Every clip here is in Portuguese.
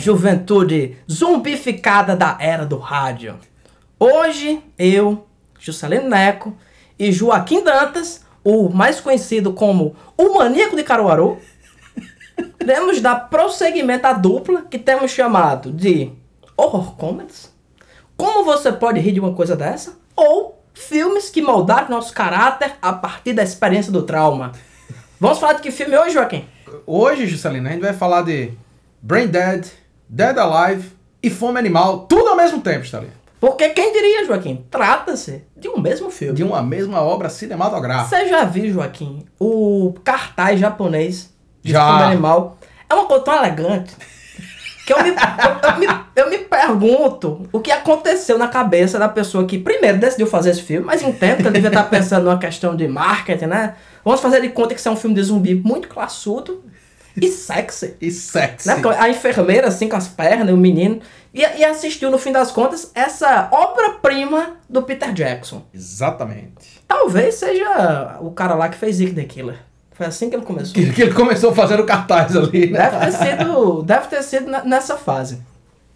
Juventude zumbificada da era do rádio. Hoje eu, Juscelino Neco e Joaquim Dantas, o mais conhecido como o Maníaco de Caruaru, iremos dar prosseguimento à dupla que temos chamado de Horror Comedies. Como você pode rir de uma coisa dessa? Ou filmes que moldaram nosso caráter a partir da experiência do trauma. Vamos falar de que filme hoje, Joaquim? Hoje, Juscelino, a gente vai falar de Brain Dead, Dead Alive e Fome Animal, tudo ao mesmo tempo, Stalin. Porque quem diria, Joaquim? Trata-se de um mesmo filme. De uma mesma obra cinematográfica. Você já viu, Joaquim, o cartaz japonês de Já. Fome Animal? É uma coisa tão elegante que eu me, eu, eu me, eu me pergunto o que aconteceu na cabeça da pessoa que primeiro decidiu fazer esse filme, mas entendo que devia estar pensando numa questão de marketing, né? Vamos fazer de conta que isso é um filme de zumbi muito classudo e sexy. E sexy. Né? A enfermeira, assim, com as pernas, o menino. E, e assistiu, no fim das contas, essa obra-prima do Peter Jackson. Exatamente. Talvez seja o cara lá que fez Zick the Killer. Foi assim que ele começou. Que, que ele começou fazendo cartaz ali, né? Deve ter sido, deve ter sido nessa fase.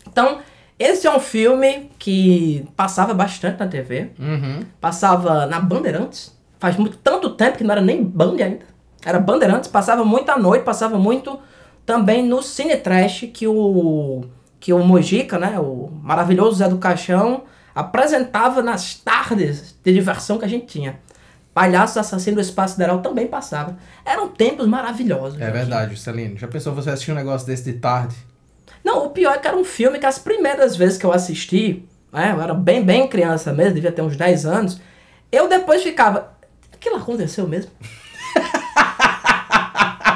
Então, esse é um filme que passava bastante na TV. Uhum. Passava na Bandeirantes. Faz muito, tanto tempo que não era nem Band ainda. Era Bandeirantes. Passava muito à noite, passava muito também no Cine Trash que o, que o Mojica, né? O maravilhoso Zé do Caixão, apresentava nas tardes de diversão que a gente tinha. Palhaços Assassinos do Espaço Sideral também passava. Eram tempos maravilhosos. É Joaquim. verdade, Juscelino. Já pensou você assistir um negócio desse de tarde? Não, o pior é que era um filme que as primeiras vezes que eu assisti, né, eu era bem, bem criança mesmo, devia ter uns 10 anos, eu depois ficava, aquilo aconteceu mesmo?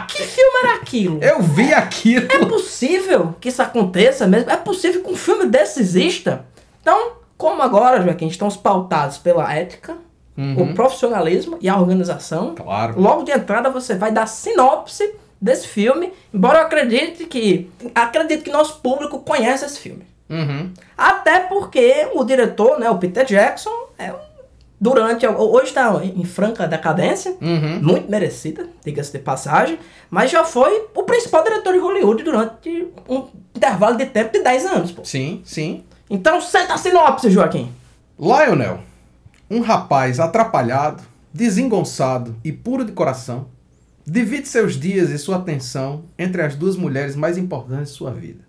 que filme era aquilo? Eu vi aquilo. É possível que isso aconteça mesmo? É possível que um filme desse exista? Então, como agora, Joaquim, estamos pautados pela ética, o profissionalismo e a organização, Claro. Logo de entrada você vai dar sinopse desse filme, embora eu acredite que acredito que nosso público conhece esse filme. Uhum. Até porque o diretor, né, o Peter Jackson, é um- durante hoje está em franca decadência, Uhum. muito merecida, diga-se de passagem, mas já foi o principal diretor de Hollywood durante um intervalo de tempo de 10 anos, pô. Sim, sim. Então senta a sinopse, Joaquim. Lionel, um rapaz atrapalhado, desengonçado e puro de coração, divide seus dias e sua atenção entre as duas mulheres mais importantes de sua vida.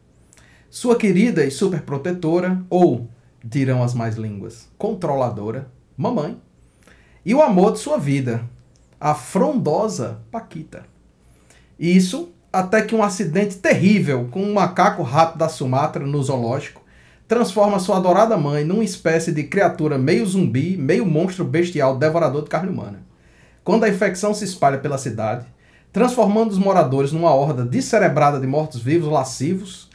Sua querida e superprotetora, ou, dirão as mais línguas, controladora, mamãe, e o amor de sua vida, a frondosa Paquita. Isso até que um acidente terrível com um macaco rato da Sumatra no zoológico transforma sua adorada mãe numa espécie de criatura meio zumbi, meio monstro bestial devorador de carne humana. Quando a infecção se espalha pela cidade, transformando os moradores numa horda descerebrada de mortos-vivos lascivos,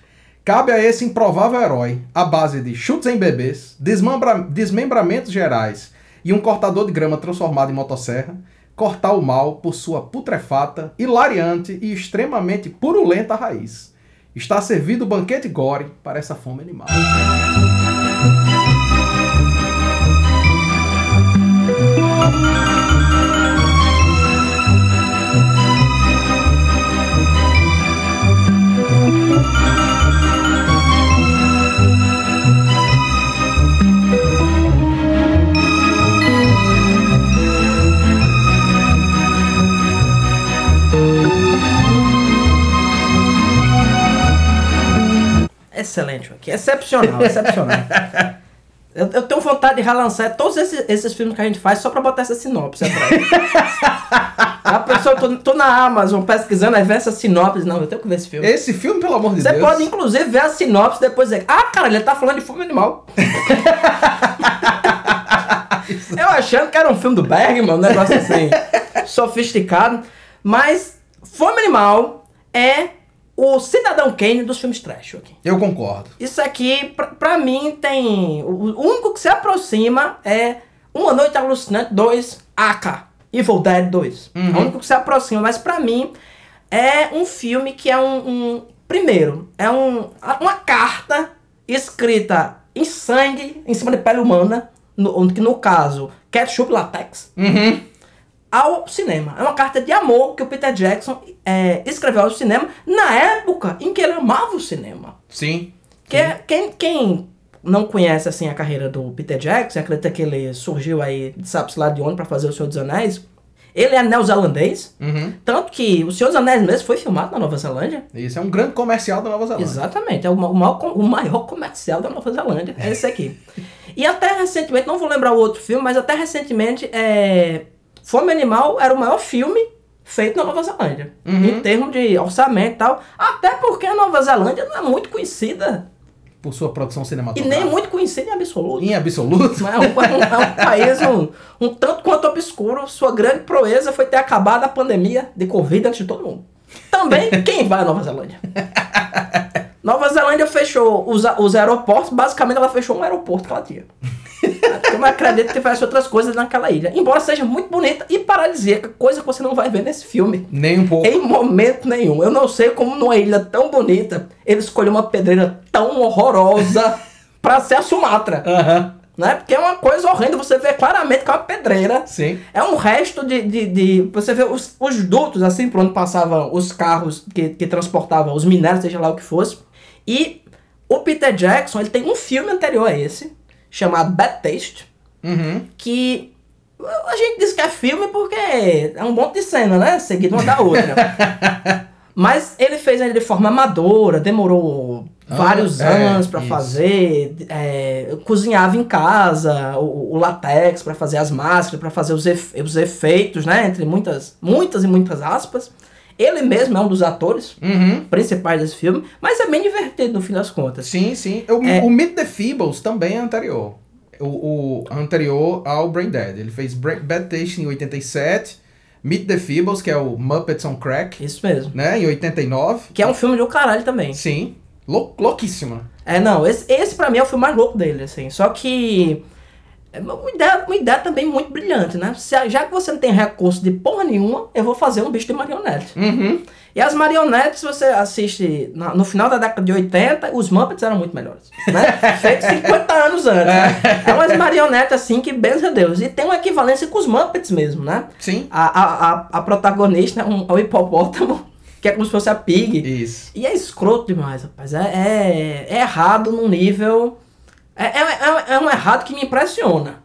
cabe a esse improvável herói, à base de chutes em bebês, desmembra- desmembramentos gerais e um cortador de grama transformado em motosserra, cortar o mal por sua putrefata, hilariante e extremamente purulenta raiz. Está servido o banquete gore para essa fome animal. Excelente, Joaquim. Excepcional, excepcional. Eu, eu tenho vontade de relançar todos esses, esses filmes que a gente faz só pra botar essa sinopse atrás. a pessoa, tô, tô na Amazon pesquisando, aí vê essa sinopse. Não, eu tenho que ver esse filme. Esse filme, pelo amor de Você Deus. pode, inclusive, ver a sinopse e depois dizer: Ah, cara, ele tá falando de filme animal. eu achando que era um filme do Bergman, um negócio assim, sofisticado. Mas Fome Animal é o Cidadão Kane dos filmes trash, aqui. Eu concordo. Isso aqui, pra, pra mim, tem. O único que se aproxima é Uma Noite Alucinante 2, AK, Evil Dead 2. É o único que se aproxima, mas pra mim é um filme que é um. um- primeiro, é um, uma carta escrita em sangue, em cima de pele humana, no, que no caso, ketchup latex. Uhum. ao cinema. É uma carta de amor que o Peter Jackson é, escreveu ao cinema na época em que ele amava o cinema. Sim. Que é- quem, quem não conhece assim a carreira do Peter Jackson, acredita que ele surgiu aí, sabe-se lá de onde, para fazer O Senhor dos Anéis. Ele é neozelandês, Uhum. tanto que O Senhor dos Anéis mesmo foi filmado na Nova Zelândia. Isso é um grande comercial da Nova Zelândia. Exatamente, é o, ma- o maior, o maior comercial da Nova Zelândia, é esse aqui. e até recentemente, não vou lembrar o outro filme, mas até recentemente, é, Fome Animal era o maior filme feito na Nova Zelândia. Uhum. Em termos de orçamento e tal. Até porque a Nova Zelândia não é muito conhecida. Por sua produção E cinematográfica. nem muito conhecida em absoluto. Em absoluto. Mas É um, é um- é um país um, um tanto quanto obscuro. Sua grande proeza foi ter acabado a pandemia de Covid antes de todo mundo. Também, quem vai à Nova Zelândia? Nova Zelândia fechou os, os aeroportos, basicamente ela fechou um aeroporto que ela tinha. Eu não acredito que tivesse outras coisas naquela ilha. Embora seja muito bonita e paradisíaca, coisa que você não vai ver nesse filme. Nem um pouco. Em momento nenhum. Eu não sei como numa ilha tão bonita ele escolheu uma pedreira tão horrorosa pra ser a Sumatra. Aham. Né? Porque é uma coisa horrenda, você vê claramente que é uma pedreira. Sim. É um resto de. de, de- você vê os, os dutos assim por onde passavam os carros que, que transportavam os minérios, seja lá o que fosse. E o Peter Jackson ele tem um filme anterior a esse, chamado Bad Taste, Uhum. que a gente diz que é filme porque é um monte de cena, né? Seguido uma da outra. Mas ele fez ele de forma amadora, demorou Ah, vários é, anos pra isso. fazer, é, cozinhava em casa, o, o látex pra fazer as máscaras, pra fazer os, efe- os efeitos, né? Entre muitas, muitas e muitas aspas. Ele mesmo é um dos atores Uhum. principais desse filme, mas é bem divertido no fim das contas. Sim, sim. O, É. o Meet the Feebles também é anterior. O, o anterior ao Brain Dead. Ele fez Bra- Bad Taste em 87. Meet the Feebles, que é o Muppets on Crack, Isso mesmo. né? Em 89. Que é um filme do caralho também. Sim. Lou louquíssima. É, não, esse, esse pra mim é o filme mais louco dele, assim. Só que. É uma ideia, uma ideia também muito brilhante, né? Se- já que você não tem recurso de porra nenhuma, eu vou fazer um bicho de marionete. Uhum. E as marionetes, você assiste na- no final da década de 80, os Muppets eram muito melhores. Né? Feito 50 anos antes. né? É umas marionetes assim que, benza Deus. E tem uma equivalência com os Muppets mesmo, né? Sim. A, a, a, a protagonista é um, é um hipopótamo, que é como se fosse a Pig. Isso. E é escroto demais, rapaz. É, é, é errado num nível. É, é, é, é um errado que me impressiona.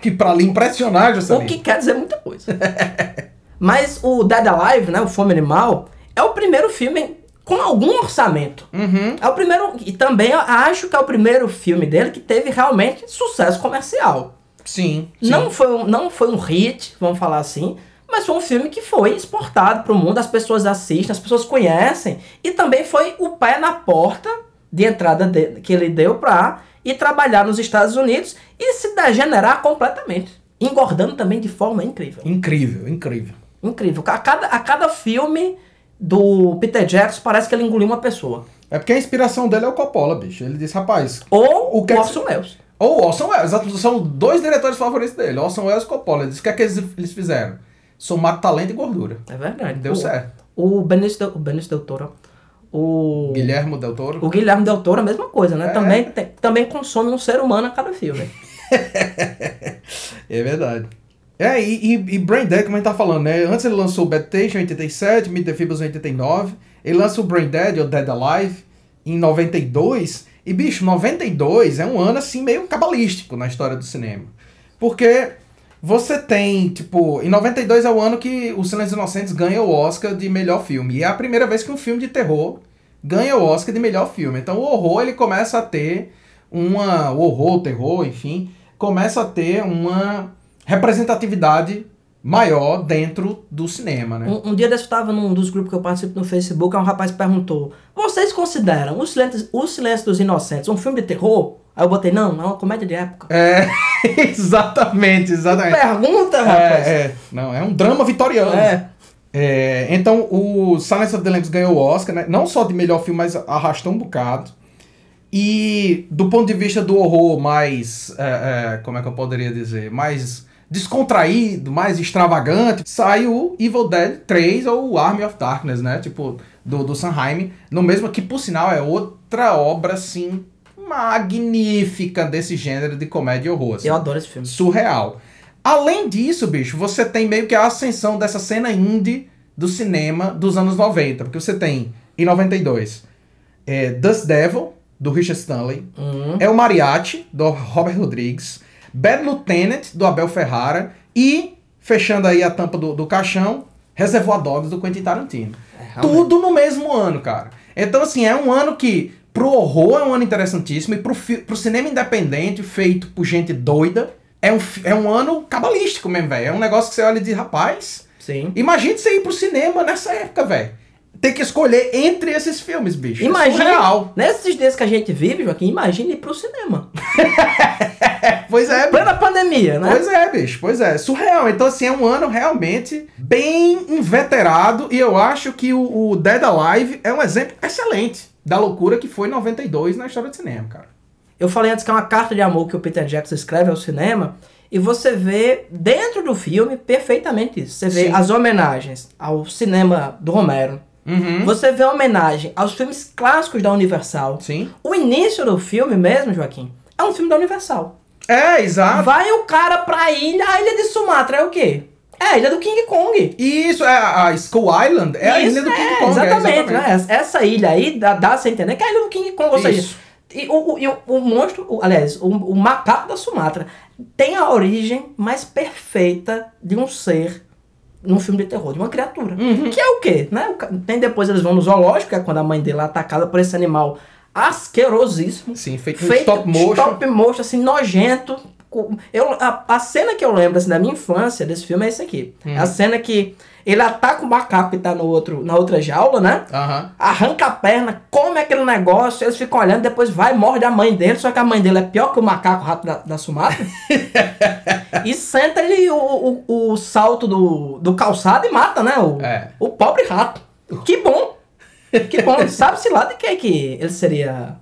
Que pra lhe impressionar, O Juscelino. que quer dizer muita coisa. Mas o Dead Alive, né? O Fome Animal, é o primeiro filme com algum orçamento. Uhum. É o primeiro. E também acho que é o primeiro filme dele que teve realmente sucesso comercial. Sim. sim. Não foi, um, não foi um hit, vamos falar assim, mas foi um filme que foi exportado para o mundo, as pessoas assistem, as pessoas conhecem, e também foi o pé na porta de entrada de- que ele deu para ir trabalhar nos Estados Unidos e se degenerar completamente, engordando também de forma incrível. Incrível, incrível. Incrível. A cada, a cada filme do Peter Jackson parece que ele engoliu uma pessoa. É porque a inspiração dele é o Coppola, bicho. Ele disse, rapaz, Ou O que é Orson Welles. Ou o Orson Welles, são dois diretores favoritos dele, Orson Welles e Coppola. Ele disse, o que é que eles, eles fizeram? Somar talento e gordura. É verdade. Deu o, certo. O Benício Del, o Benício Del Toro. O... Guilherme Del Toro. O Guilherme Del Toro, a mesma coisa, né? É. Também, tem- também consome um ser humano a cada filme. É verdade. É, e, e, e Brain Dead, como a gente tá falando, né? Antes ele lançou o Bad Taste em 87, Meet the Feebles em 89. Ele lança o Brain Dead, ou Dead Alive, em 92. E, bicho, 92 é um ano, assim, meio cabalístico na história do cinema. Porque você tem, tipo... Em 92 é o ano que O Silêncio dos Inocentes ganha o Oscar de melhor filme. E é a primeira vez que um filme de terror ganha o Oscar de melhor filme. Então o horror, ele começa a ter uma... O horror, o terror, enfim... Começa a ter uma representatividade maior dentro do cinema, né? Um, um dia desse eu estava num dos grupos que eu participo no Facebook, um rapaz perguntou: Vocês consideram O Silêncio, o Silêncio dos Inocentes um filme de terror? Aí eu botei: Não, é uma comédia de época. É, exatamente, exatamente. Pergunta, rapaz. É, é, não, é um drama vitoriano. É. É, então, o Silence of the Lambs ganhou o Oscar, né? Não só de melhor filme, mas arrastou um bocado. E do ponto de vista do horror mais, é, é, como é que eu poderia dizer, mais descontraído, mais extravagante, saiu o Evil Dead 3 ou o Army of Darkness, né? Tipo, do, do Sanheim. No mesmo que, por sinal, é outra obra, assim, magnífica desse gênero de comédia e horror. assim Eu adoro esse filme. surreal. Além disso, bicho, você tem meio que a ascensão dessa cena indie do cinema dos anos 90. Porque você tem, em 92, é, Dust Devil, do Richard Stanley. Hum. É o Mariachi, do Robert Rodrigues. Bad Lieutenant, do Abel Ferrara. E, fechando aí a tampa do, do caixão, Reservoir Dogs, do Quentin Tarantino. É. Tudo no mesmo ano, cara. Então, assim, é um ano que, pro horror, é um ano interessantíssimo. E pro, pro cinema independente, feito por gente doida, é um, é um ano cabalístico mesmo, velho. É um negócio que você olha e diz, rapaz, Sim. imagine você ir pro cinema nessa época, velho. Ter que escolher entre esses filmes, bicho. É Imagina, surreal. nesses dias que a gente vive, Joaquim, imagine ir pro cinema. Pois é, bicho. Plena pandemia, né? Pois é, bicho, pois é. Surreal. Então, assim, é um ano realmente bem inveterado. E eu acho que o, o Dead Alive é um exemplo excelente da loucura que foi 92 na história do cinema, cara. Eu falei antes que é uma carta de amor que o Peter Jackson escreve ao cinema. E você vê dentro do filme perfeitamente isso. Você vê Sim. as homenagens ao cinema do Romero. Uhum. Você vê a homenagem aos filmes clássicos da Universal. Sim. O início do filme mesmo, Joaquim, é um filme da Universal. É, exato. Vai o cara pra ilha, a ilha de Sumatra é o quê? É a ilha do King Kong. Isso é a a Skull Island, é a Isso, ilha do King é, Kong. é, Exatamente, né? Essa- ilha aí dá, dá a entender que é a ilha do King Kong. Ou seja, Isso. e o, o, e o, o monstro, o- aliás, o, o macaco da Sumatra tem a origem mais perfeita de um ser num filme de terror, de uma criatura. Uhum. Que é o quê? Né? Tem depois eles vão no zoológico, que é quando a mãe dele é atacada por esse animal asquerosíssimo. Sim, feito, Feito stop motion. stop motion, assim, nojento. Eu, a, a cena que eu lembro assim, da minha infância desse filme é esse aqui. Hum. É a cena que ele ataca o macaco que tá no outro, na outra jaula, né? Aham. Arranca a perna, come aquele negócio, eles ficam olhando, depois vai e morde a mãe dele, só que a mãe dele é pior que o macaco o rato da, da Sumatra. e senta ele o, o, o salto do, do calçado e mata, né? O, É. o pobre rato. Que bom! Que bom! Sabe-se lá de que, que ele seria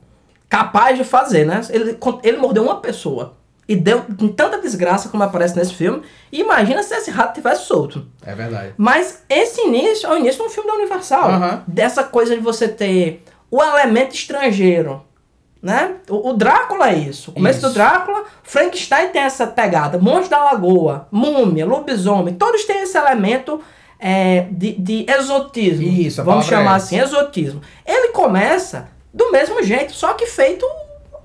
capaz de fazer, né? Ele, ele mordeu uma pessoa e deu tanta desgraça como aparece nesse filme. E imagina se esse rato tivesse solto. É verdade. Mas esse início é o início de um filme da Universal. Aham. Dessa coisa de você ter o elemento estrangeiro. Né? O, o Drácula é isso. O começo Isso. do Drácula, Frankenstein tem essa pegada. Monstro da Lagoa, Múmia, Lobisomem, todos têm esse elemento é, de, de exotismo. Isso, Vamos palavra chamar é assim, exotismo. Ele começa do mesmo jeito, só que feito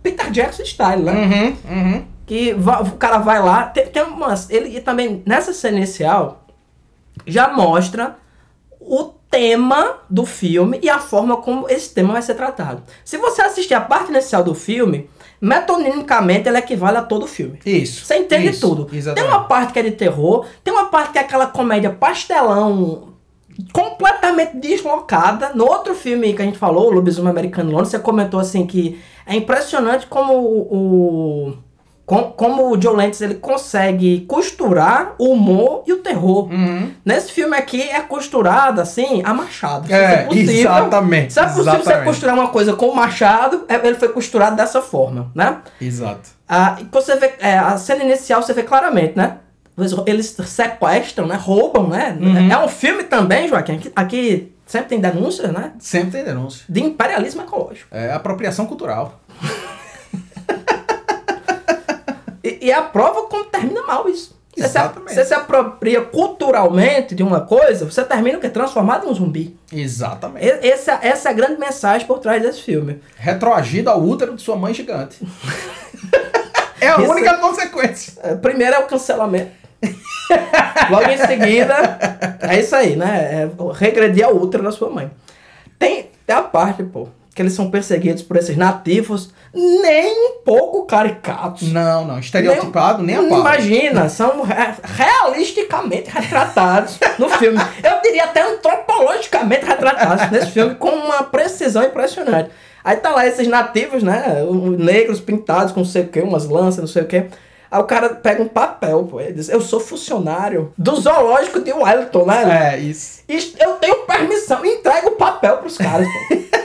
Peter Jackson style, né? Uhum, uhum. Que o cara vai lá, tem, tem umas, ele e também nessa cena inicial já mostra o tema do filme e a forma como esse tema vai ser tratado. Se você assistir a parte inicial do filme, metonimicamente ela equivale a todo o filme. Isso. Você entende Isso, tudo. Tem Exatamente. uma parte que é de terror, tem uma parte que é aquela comédia pastelão completamente deslocada. No outro filme que a gente falou, o Lobisomem Americano Londres, você comentou assim que é impressionante como o, o- com- como o Joe Lentz ele consegue costurar o humor e o terror. Uhum. Nesse filme aqui é costurado assim a machado. Se É, possível, exatamente. Se é possível você exatamente. costurar uma coisa com machado, é- ele foi costurado dessa forma, né? Exato. Ah, você vê, é, a cena inicial você vê claramente, né? Eles- sequestram, né? Roubam, né? Uhum. É um filme também, Joaquim. Aqui, aqui sempre tem denúncias, né? Sempre tem denúncia. De imperialismo ecológico. É apropriação cultural. E, e é a prova como termina mal isso. Você se, Exatamente. você se apropria culturalmente de uma coisa, você termina o quê? Transformado em um zumbi. Exatamente. E- Essa, essa é a grande mensagem por trás desse filme. Retroagido ao útero de sua mãe gigante. é a Isso- única consequência. É, Primeiro é o cancelamento. Logo em seguida, é isso aí, né? É regredir ao útero da sua mãe. Tem, tem a parte, pô, que eles são perseguidos por esses nativos nem um pouco caricatos. Não, não. Estereotipado, nem, a pau. Imagina, são re- realisticamente retratados no filme. Eu diria até antropologicamente retratados nesse filme com uma precisão impressionante. Aí tá lá esses nativos, né? Os negros pintados com não sei o que, umas lanças, não sei o que. Aí o cara pega um papel, pô. Ele diz: Eu sou funcionário do zoológico de Wellington, né? É, isso. Isto- Eu tenho permissão. E entrega o papel pros caras, pô.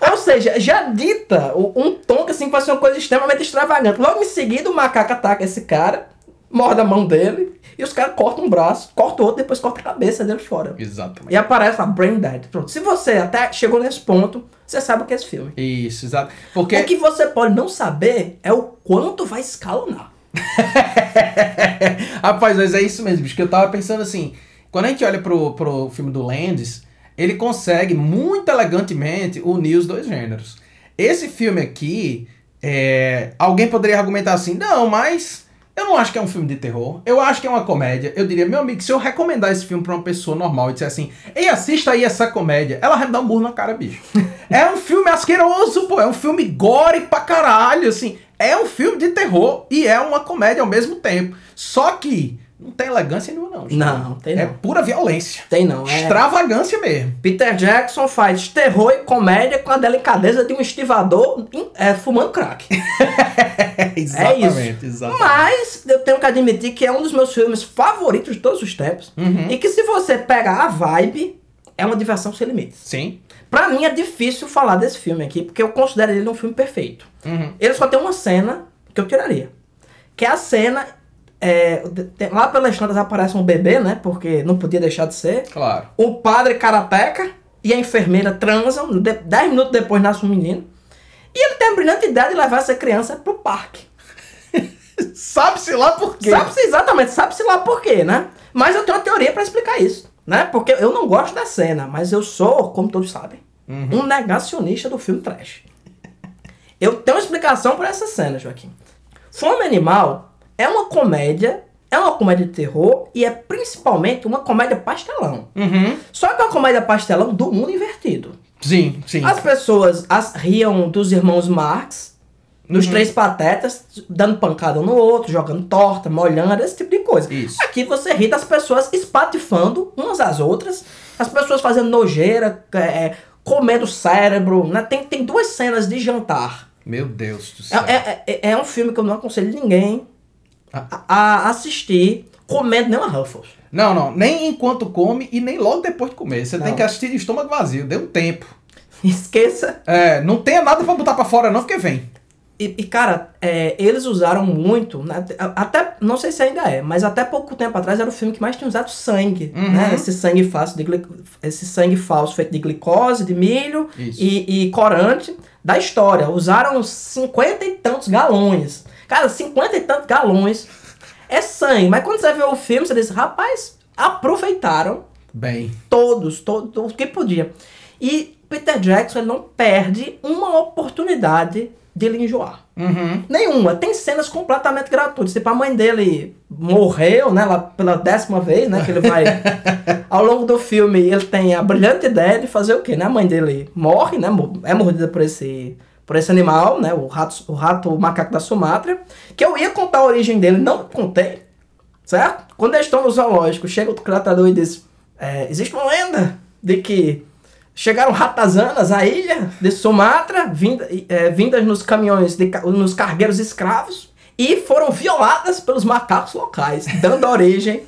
Ou seja, já dita um tom que assim vai ser uma coisa extremamente extravagante. Logo em seguida, o macaco ataca esse cara, morde a mão dele, e os caras cortam um braço, cortam outro, depois corta a cabeça dele fora. Exatamente. E aparece lá, Brain Dead. Pronto. Se você até chegou nesse ponto, você sabe o que é esse filme. Isso, exato. Porque. O que você pode não saber é o quanto vai escalonar. Rapaz, mas é isso mesmo, bicho, que eu tava pensando assim, quando a gente olha pro, pro filme do Landis, ele consegue muito elegantemente unir os dois gêneros. Esse filme aqui, é, alguém poderia argumentar assim, não, mas eu não acho que é um filme de terror. Eu acho que é uma comédia. Eu diria, meu amigo, se eu recomendar esse filme pra uma pessoa normal e disser assim, ei, assista aí essa comédia, ela vai me dar um burro na cara, bicho. é um filme asqueroso, pô. É um filme gore pra caralho, assim. É um filme de terror e é uma comédia ao mesmo tempo. Só que não tem elegância nenhuma, não. gente. Não, tem não. É pura violência. Tem não. É... Extravagância mesmo. Peter Jackson faz terror e comédia com a delicadeza de um estivador é, fumando crack. exatamente, exatamente. Mas eu tenho que admitir que é um dos meus filmes favoritos de todos os tempos. Uhum. E que se você pegar a vibe, é uma diversão sem limites. Sim. Pra mim é difícil falar desse filme aqui, porque eu considero ele um filme perfeito. Uhum. Ele só tem uma cena que eu tiraria. Que é a cena. É, lá pelas tantas aparece um bebê, né? Porque não podia deixar de ser. Claro. O padre karateca e a enfermeira transam. de- dez minutos depois nasce um menino. E ele tem a brilhante ideia de levar essa criança pro parque. Sabe-se lá por quê? Sabe-se exatamente, sabe-se lá por quê, né? Mas eu tenho uma teoria pra explicar isso, né? Porque eu não gosto da cena, mas eu sou, como todos sabem, um negacionista do filme trash. Eu tenho uma explicação para essa cena, Joaquim. Fome Animal é uma comédia, é uma comédia de terror e é principalmente uma comédia pastelão. Uhum. Só que é uma comédia pastelão do mundo invertido. Sim, sim. As pessoas as riam dos irmãos Marx, dos Uhum. três patetas, dando pancada um no outro, jogando torta, molhando, esse tipo de coisa. Isso. Aqui você ri das pessoas espatifando umas às outras, as pessoas fazendo nojeira, é, comendo cérebro. Né? Tem, tem duas cenas de jantar. Meu Deus do É, céu. é, é, é um filme que eu não aconselho ninguém a, a assistir comendo nenhuma Ruffles. Não, não. Nem enquanto come e nem logo depois de comer. Você tem Não. que assistir de estômago vazio. Dê um tempo. Esqueça. É, não tenha nada pra botar pra fora não, porque vem. E, e, cara, é, eles usaram muito, né, até, não sei se ainda é, mas até pouco tempo atrás era o filme que mais tinha usado sangue, Uhum. né? Esse sangue falso, de esse sangue falso feito de glicose, de milho e, e corante da história. Usaram cinquenta e tantos galões. Cara, cinquenta e tantos galões é sangue. Mas quando você vê o filme, você diz, rapaz, aproveitaram Bem. todos, todos o que podia. E Peter Jackson ele não perde uma oportunidade de lhe enjoar. Uhum. Nenhuma. Tem cenas completamente gratuitas. Tipo, a mãe dele morreu, né? Lá pela décima vez, né? Que ele vai. Ao longo do filme, ele tem a brilhante ideia de fazer o quê? Né? A mãe dele morre, né? É mordida por esse. Por esse animal, né? O rato, o rato o macaco da Sumatra. Que eu ia contar a origem dele, não contei. Certo? Quando eles estão no zoológico, chega o tratador e diz: é, Existe uma lenda de que chegaram ratazanas à ilha de Sumatra, vinda, é, vindas nos caminhões, de nos cargueiros escravos, e foram violadas pelos macacos locais, dando origem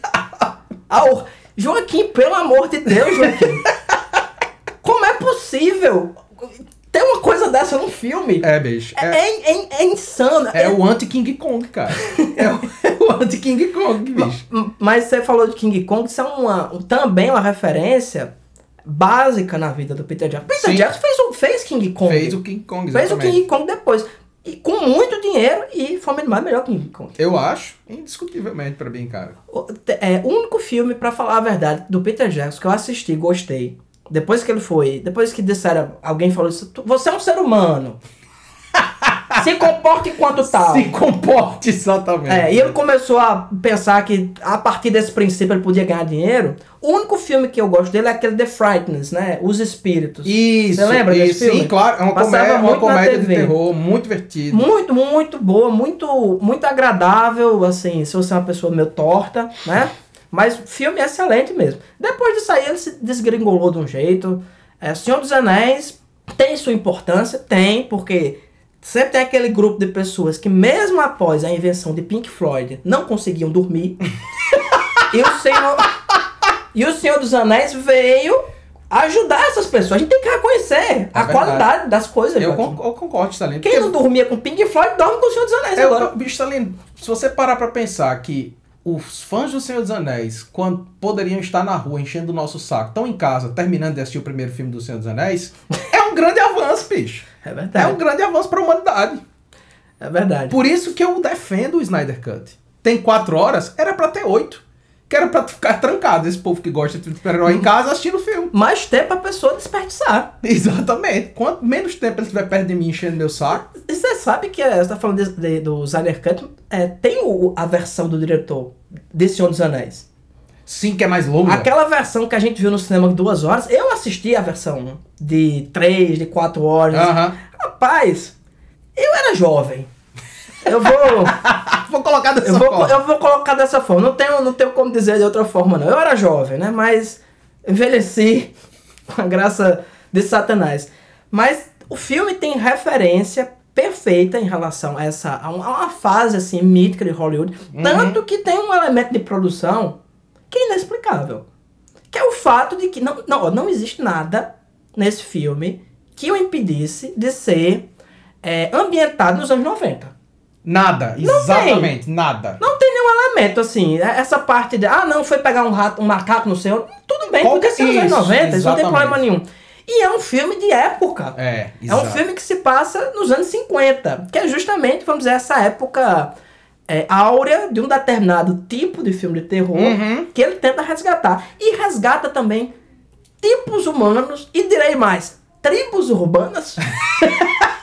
ao. Joaquim, pelo amor de Deus, Joaquim. Como é possível ter uma coisa dessa num filme? É, bicho. É, É, é- é- é insano. é o anti-King Kong, cara. É o, é o anti-King Kong, bicho. M- Mas você falou de King Kong, isso é uma, também uma referência básica na vida do Peter Jackson. Peter Sim. Jackson fez, o- fez King Kong. Fez o King Kong, Fez o exatamente. King Kong depois. E com muito dinheiro e Animal é melhor que King Kong. Eu acho, indiscutivelmente pra mim, cara. O, é, o único filme, pra falar a verdade, do Peter Jackson que eu assisti, gostei. Depois que ele foi, depois que disseram, alguém falou isso, "Tu- você é um ser humano. Se comporte enquanto tal. Se comporte, exatamente. É, e ele começou a pensar que a partir desse princípio ele podia ganhar dinheiro. O único filme que eu gosto dele é aquele The Frighteners, né? Os Espíritos. Isso, Você lembra desse isso, filme? Sim, claro. É uma Passava comédia, uma comédia de terror muito divertida. Muito, muito boa, muito, muito agradável, assim, se você é uma pessoa meio torta, né? Mas o filme é excelente mesmo. Depois de sair, ele se desgringolou de um jeito. É, Senhor dos Anéis tem sua importância? Tem, porque sempre tem aquele grupo de pessoas que, mesmo após a invenção de Pink Floyd, não conseguiam dormir. e o Senhor. E o Senhor dos Anéis veio ajudar essas pessoas. A gente tem que reconhecer a É verdade. qualidade das coisas. Eu, con- eu concordo, Stalin. Quem não dormia com Pink Floyd dorme com o Senhor dos Anéis É, agora. eu- bicho, Stalin, se você parar pra pensar que os fãs do Senhor dos Anéis, quando poderiam estar na rua enchendo o nosso saco, estão em casa terminando de assistir o primeiro filme do Senhor dos Anéis, é um grande avanço, bicho. É É verdade. um grande avanço pra humanidade. É verdade. Por isso que eu defendo o Snyder Cut. Tem quatro horas, era pra ter oito. Que era pra ficar trancado, esse povo que gosta de super-herói em casa assistindo o filme. Mais tempo a pessoa desperdiçar. Exatamente. Quanto menos tempo ele estiver perto de mim enchendo meu saco. E você sabe que é, você tá falando de- de- do Snyder Cut, é, tem o- a versão do diretor de Senhor dos Anéis. Sim, que é mais longa. Aquela versão que a gente viu no cinema de duas horas, eu assisti a versão de três, de quatro horas. Aham. Rapaz, eu era jovem. Eu vou. Vou colocar dessa eu, vou forma. eu vou colocar dessa forma. Não tenho, não tenho como dizer de outra forma, não. Eu era jovem, né? Mas envelheci com a graça de Satanás. Mas o filme tem referência perfeita em relação a essa a uma, fase assim mítica de Hollywood, tanto que tem um elemento de produção que é inexplicável, que é o fato de que não não, não existe nada nesse filme que o impedisse de ser é, ambientado nos anos 90. Nada, exatamente, nada. Não tem nenhum elemento, assim, é- essa parte de, ah, não, foi pegar um rato, um macaco no céu, tudo bem, Qual podia que- ser nos anos isso, 90, isso não tem problema nenhum. E é um filme de época. É, É um filme que se passa nos anos 50, que é justamente, vamos dizer, essa época é, áurea de um determinado tipo de filme de terror Uhum. que ele tenta resgatar. E resgata também tipos humanos, e direi mais, tribos urbanas,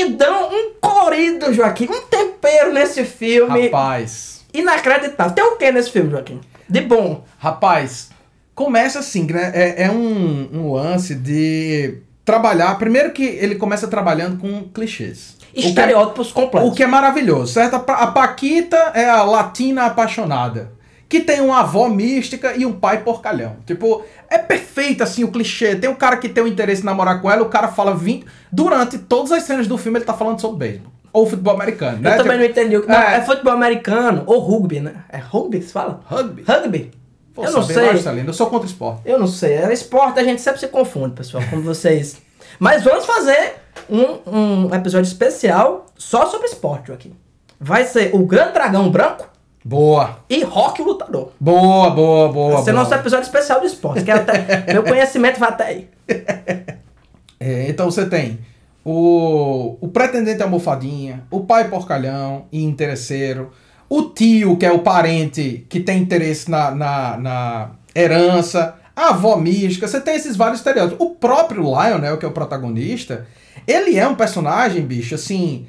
que dão um colorido, Joaquim, um tempero nesse filme Rapaz, inacreditável. Tem o que nesse filme, Joaquim? De bom. rapaz, começa assim, né? É, é um, um lance de trabalhar. Primeiro que ele começa trabalhando com clichês. O é- Estereótipos completos. O que é maravilhoso, certo? A Paquita é a latina apaixonada. Que tem uma avó mística e um pai porcalhão. Tipo, é perfeito assim o clichê. Tem um cara que tem um interesse em namorar com ela, o cara fala 20. Durante todas as cenas do filme ele tá falando sobre beisebol. Ou futebol americano, Eu né? também não Tipo, entendi o que. Não, é. é. futebol americano ou rugby, né? É rugby que se fala? Rugby. Rugby. Pô, eu não sei. mais, Celino, Eu sou contra esporte. Eu não sei. É esporte, a gente sempre se confunde, pessoal, como vocês. Mas vamos fazer um, um episódio especial só sobre esporte, Joaquim. Vai ser o Grande Dragão Branco Boa. e Rock o Lutador. Boa, boa, boa. Vai ser boa. nosso episódio especial de esporte. Que é até, meu conhecimento vai até aí. É, então você tem o, o pretendente almofadinha, o pai porcalhão e interesseiro, o tio, que é o parente que tem interesse na, na, na herança, a avó mística, você tem esses vários estereótipos. O próprio Lionel, que é o protagonista, ele é um personagem, bicho, assim,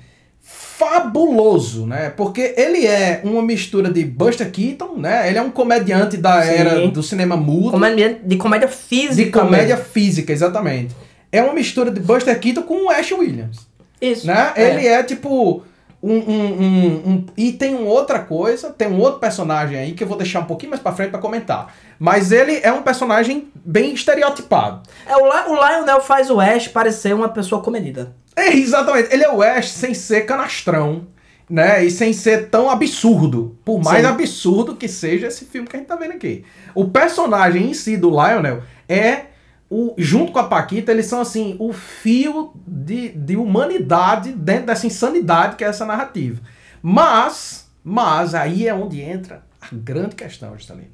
fabuloso, né? Porque ele é uma mistura de Buster Keaton, né? Ele é um comediante da Sim. era do cinema mudo. Comédia, de comédia física. De comédia mesmo. física, exatamente. É uma mistura de Buster Keaton com Ash Williams. Isso. Né? É. Ele é tipo. Um, um, um- E tem uma outra coisa, tem um outro personagem aí que eu vou deixar um pouquinho mais pra frente pra comentar. Mas ele é um personagem bem estereotipado. É, o, o Lionel faz o Ash parecer uma pessoa comedida. É, exatamente. Ele é o Ash sem ser canastrão, né? E sem ser tão absurdo. Por mais Sim. absurdo que seja esse filme que a gente tá vendo aqui. O personagem em si do Lionel é. O, junto com a Paquita, eles são assim, o fio de, de humanidade dentro dessa insanidade que é essa narrativa. Mas, mas aí é onde entra a grande questão, Juscelino.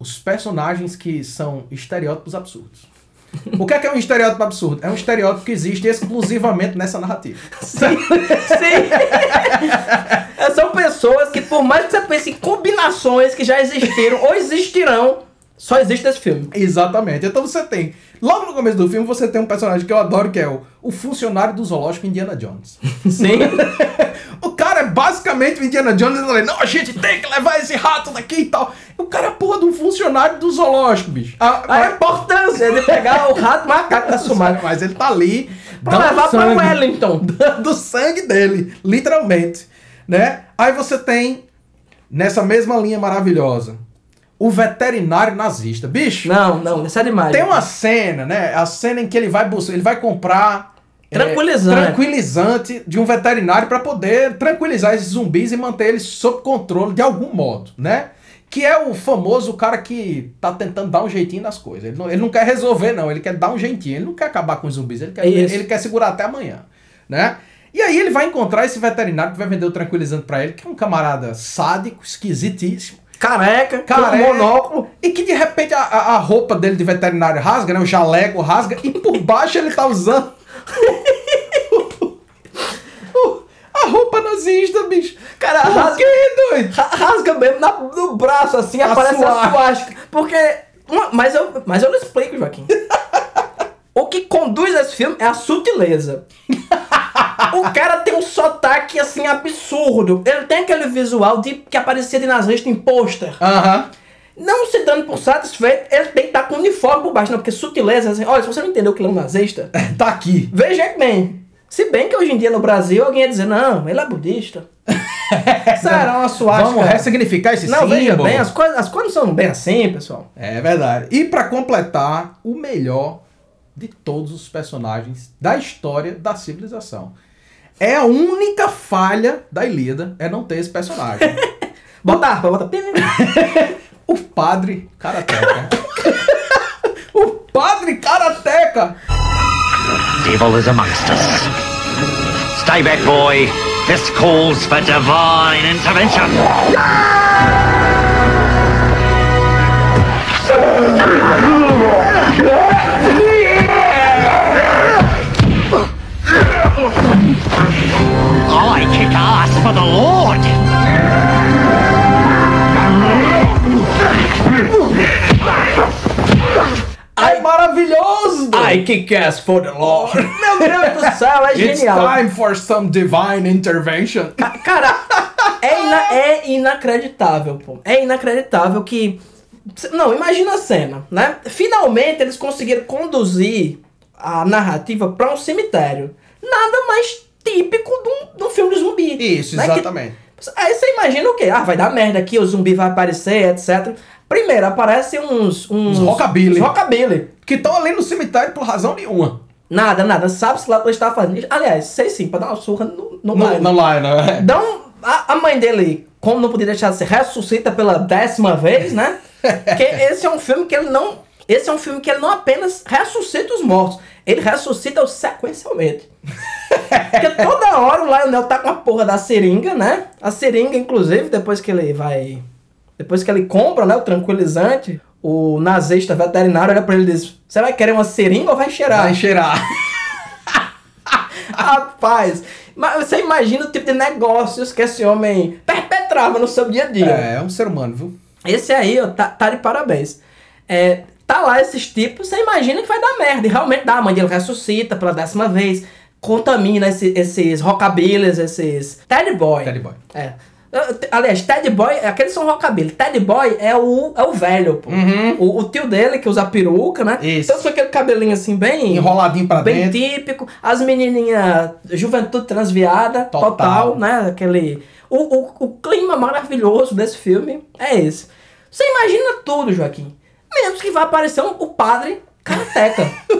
Os personagens que são estereótipos absurdos. O que é, que é um estereótipo absurdo? É um estereótipo que existe exclusivamente nessa narrativa. Sim, sim. São pessoas que, por mais que você pense em combinações que já existiram ou existirão, só existe nesse filme. Exatamente. Então você tem. Logo no começo do filme, você tem um personagem que eu adoro, que é o, o funcionário do zoológico Indiana Jones. Sim. o cara é basicamente o Indiana Jones e fala, não, a gente tem que levar esse rato daqui e tal. O cara é porra de um funcionário do zoológico, bicho. Ah, A importância de pegar o rato macaco da Sumatra mas ele tá ali pra levar pra sangue. Wellington. do sangue dele, literalmente, né? Aí você tem nessa mesma linha maravilhosa o veterinário nazista, bicho. Não, não, isso é demais. Tem uma cena, né? A cena em que ele vai buscar, ele vai comprar é, Tranquilizante. tranquilizante de um veterinário para poder tranquilizar esses zumbis e manter eles sob controle de algum modo, né? Que é o famoso cara que tá tentando dar um jeitinho nas coisas. Ele não, ele não quer resolver, não. Ele quer dar um jeitinho. Ele não quer acabar com os zumbis. Ele quer, Isso. ele quer segurar até amanhã, né? E aí ele vai encontrar esse veterinário que vai vender o tranquilizante para ele, que é um camarada sádico, esquisitíssimo. Careca, Careca. com monóculo. E que de repente a, a, a roupa dele de veterinário rasga, né? O jaleco rasga, e por baixo ele tá usando. nazista, bicho. Cara, Por rasga, quê, doido? ra- rasga mesmo na- no braço, assim, A aparece a suástica. suástica. Porque. uma- mas, eu, mas eu não explico, Joaquim. o que conduz esse filme é a sutileza. o cara tem um sotaque, assim, absurdo. Ele tem aquele visual de que aparecia de nazista em pôster. Aham. Não se dando por satisfeito, ele tem que estar com uniforme por baixo, não, porque sutileza, assim, olha, se você não entendeu o que ele é um nazista, Tá aqui. veja bem. Se bem que hoje em dia no Brasil alguém ia dizer, não, ele é budista. Será uma suástica. Vamos ressignificar esse Não, símbolo. veja bem, as coisas, as coisas não são bem assim, pessoal. É verdade. E pra completar, o melhor de todos os personagens da história da civilização. É a única falha da Ilíada é não ter esse personagem. Bota a harpa, bota. o padre Karateka. o padre Karateka. Evil is amongst us. Stay back, boy. This calls for divine intervention. I kick ass for the Lord. É maravilhoso! I kick ass for the Lord. Meu Deus do céu, é It's genial. time for some divine intervention. Ca- Cara, é, ina- é inacreditável, pô. É inacreditável que. Não, imagina a cena, né? Finalmente eles conseguiram conduzir a narrativa pra um cemitério. Nada mais típico de um, Isso? Que- exatamente. Aí você imagina o quê? Ah, vai dar merda aqui, o zumbi vai aparecer, etc. Primeiro, aparecem uns. Uns Uns rockabilly. uns rockabilly. Que estão ali no cemitério por razão nenhuma. Nada, nada. Sabe-se lá o que ele está fazendo. Aliás, sei sim, pra dar uma surra no, no, No, baile. no line, né? Então, a, a mãe dele, como não podia deixar de ser, ressuscita pela décima vez, né? que esse é um filme que ele não. Esse é um filme que ele não apenas ressuscita os mortos, ele ressuscita-os sequencialmente. Porque toda hora o Lionel tá com a porra da seringa, né? A seringa, inclusive, depois que ele vai. Depois que ele compra, né, o tranquilizante, o nazista veterinário olha pra ele e diz: Você vai querer uma seringa ou vai cheirar? Vai cheirar. Rapaz, mas você imagina o tipo de negócios que esse homem perpetrava no seu dia a dia. É, é um ser humano, viu? Esse aí, ó, tá, tá de parabéns. É, tá lá esses tipos, você imagina que vai dar merda. E realmente dá, a mãe dele ressuscita pela décima vez, contamina esse- esses rockabillys, esses Teddy Boy. Teddy Boy. É. Aliás, Teddy Boy, aqueles são rockabilly. Teddy Boy é o, é o velho, pô. O, o tio dele que usa peruca, né? Uhum. Isso. Então com aquele cabelinho assim bem... Enroladinho pra bem dentro. típico. As menininhas, juventude transviada, Total. total, né? Aquele... O, o, o clima maravilhoso desse filme é esse. Você imagina tudo, Joaquim. Menos que vai aparecer um- o padre karateca.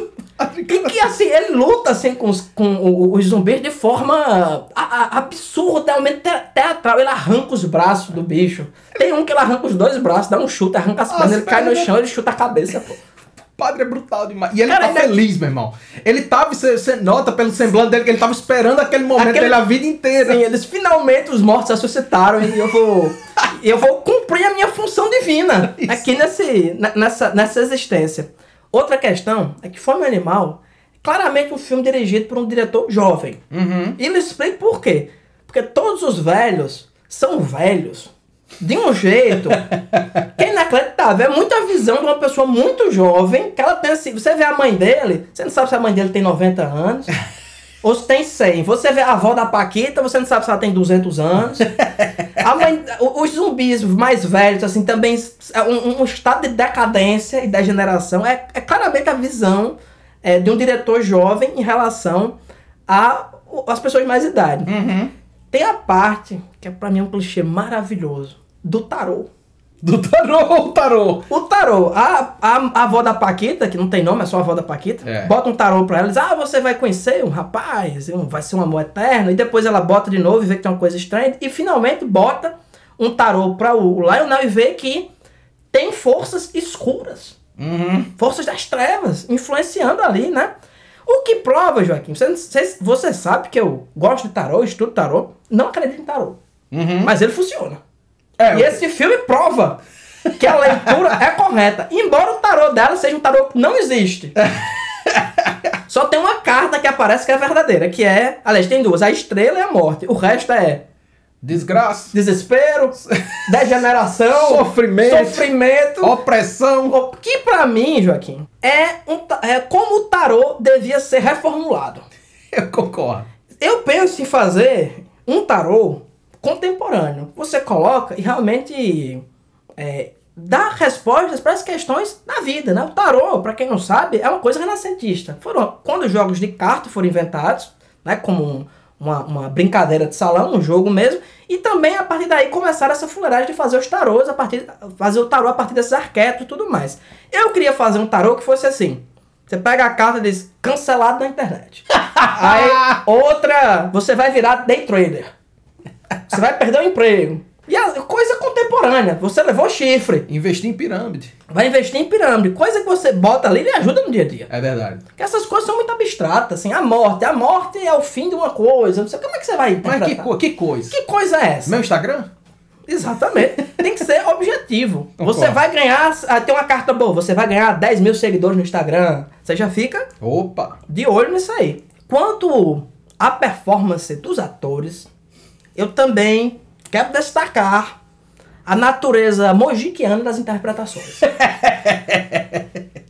E que assim, ele luta assim com os, com os zumbis de forma a- a- absurdamente te- teatral. Ele arranca os braços do bicho. Tem um que ele arranca os dois braços, dá um chute, arranca as As pernas, ele cai no chão, ele chuta a cabeça, pô. Padre é brutal demais. E ele Cara, tá ainda- feliz, meu irmão. Ele tava, você, você nota pelo semblante dele que ele tava esperando aquele momento Aquele- dele a vida inteira. Sim, eles finalmente os mortos ressuscitaram e eu vou eu vou cumprir a minha função divina Isso. aqui nesse, ne- nessa, nessa existência. Outra questão é que Fome Animal é claramente um filme dirigido por um diretor jovem. Uhum. E ele explica por quê. Porque todos os velhos são velhos. De um jeito que é inacreditável. É muita visão de uma pessoa muito jovem que ela tem assim. Você vê a mãe dele, você não sabe se a mãe dele tem 90 anos. Ou se tem 100. Você vê a avó da Paquita, você não sabe se ela tem 200 anos. Mãe, os zumbis mais velhos, assim, também é um, um estado de decadência e degeneração. É, é claramente a visão é, de um diretor jovem em relação às pessoas mais idade. Uhum. Tem a parte, que é pra mim um clichê maravilhoso, do tarô. Do tarô, o tarô. O tarô, a, a, a avó da Paquita, que não tem nome, é só a avó da Paquita, É. bota um tarô pra ela e diz: Ah, você vai conhecer um rapaz, um- vai ser um amor eterno. E depois ela bota de novo e vê que tem uma coisa estranha. E finalmente bota um tarô pra o Lionel e vê que tem forças escuras, Uhum. forças das trevas, influenciando ali, né? O que prova, Joaquim, você, você, você sabe que eu gosto de tarô, estudo tarô, não acredito em tarô. Uhum. Mas ele funciona. É, E esse filme prova que a leitura é correta. Embora o tarô dela seja um tarô que não existe. Só tem uma carta que aparece que é verdadeira, que é. Aliás, tem duas: a estrela e a morte. O resto é Desgraça, desespero, degeneração, Sofrimento. sofrimento. opressão. Que pra mim, Joaquim, é, um, é como o tarô devia ser reformulado. Eu concordo. Eu penso em fazer um tarô contemporâneo. Você coloca e realmente é, dá respostas para as questões da vida, né? O tarô, para quem não sabe, é uma coisa renascentista. Foram quando os jogos de carta foram inventados, né? Como um- uma, uma brincadeira de salão, um jogo mesmo, e também a partir daí começaram essa fuleiragem de fazer os tarôs a partir fazer o tarô a partir desses arquétipos e tudo mais. Eu queria fazer um tarô que fosse assim. Você pega a carta e diz cancelado na internet. Aí outra, você vai virar day trader. Você vai perder o emprego. E a coisa contemporânea, você levou chifre, Investir em pirâmide. vai investir em pirâmide, coisa que você bota ali e ajuda no dia a dia. É verdade. Porque essas coisas são muito abstratas, assim, a morte, a morte é o fim de uma coisa, não sei como é que você vai Mas que, co- que coisa. Que coisa é essa? Meu Instagram? Exatamente. Tem que ser objetivo. Concordo. Você vai ganhar, ah, tem uma carta boa, você vai ganhar 10 mil seguidores no Instagram. Você já fica Opa. de olho nisso aí. Quanto à performance dos atores, eu também quero destacar a natureza mojiquiana das interpretações.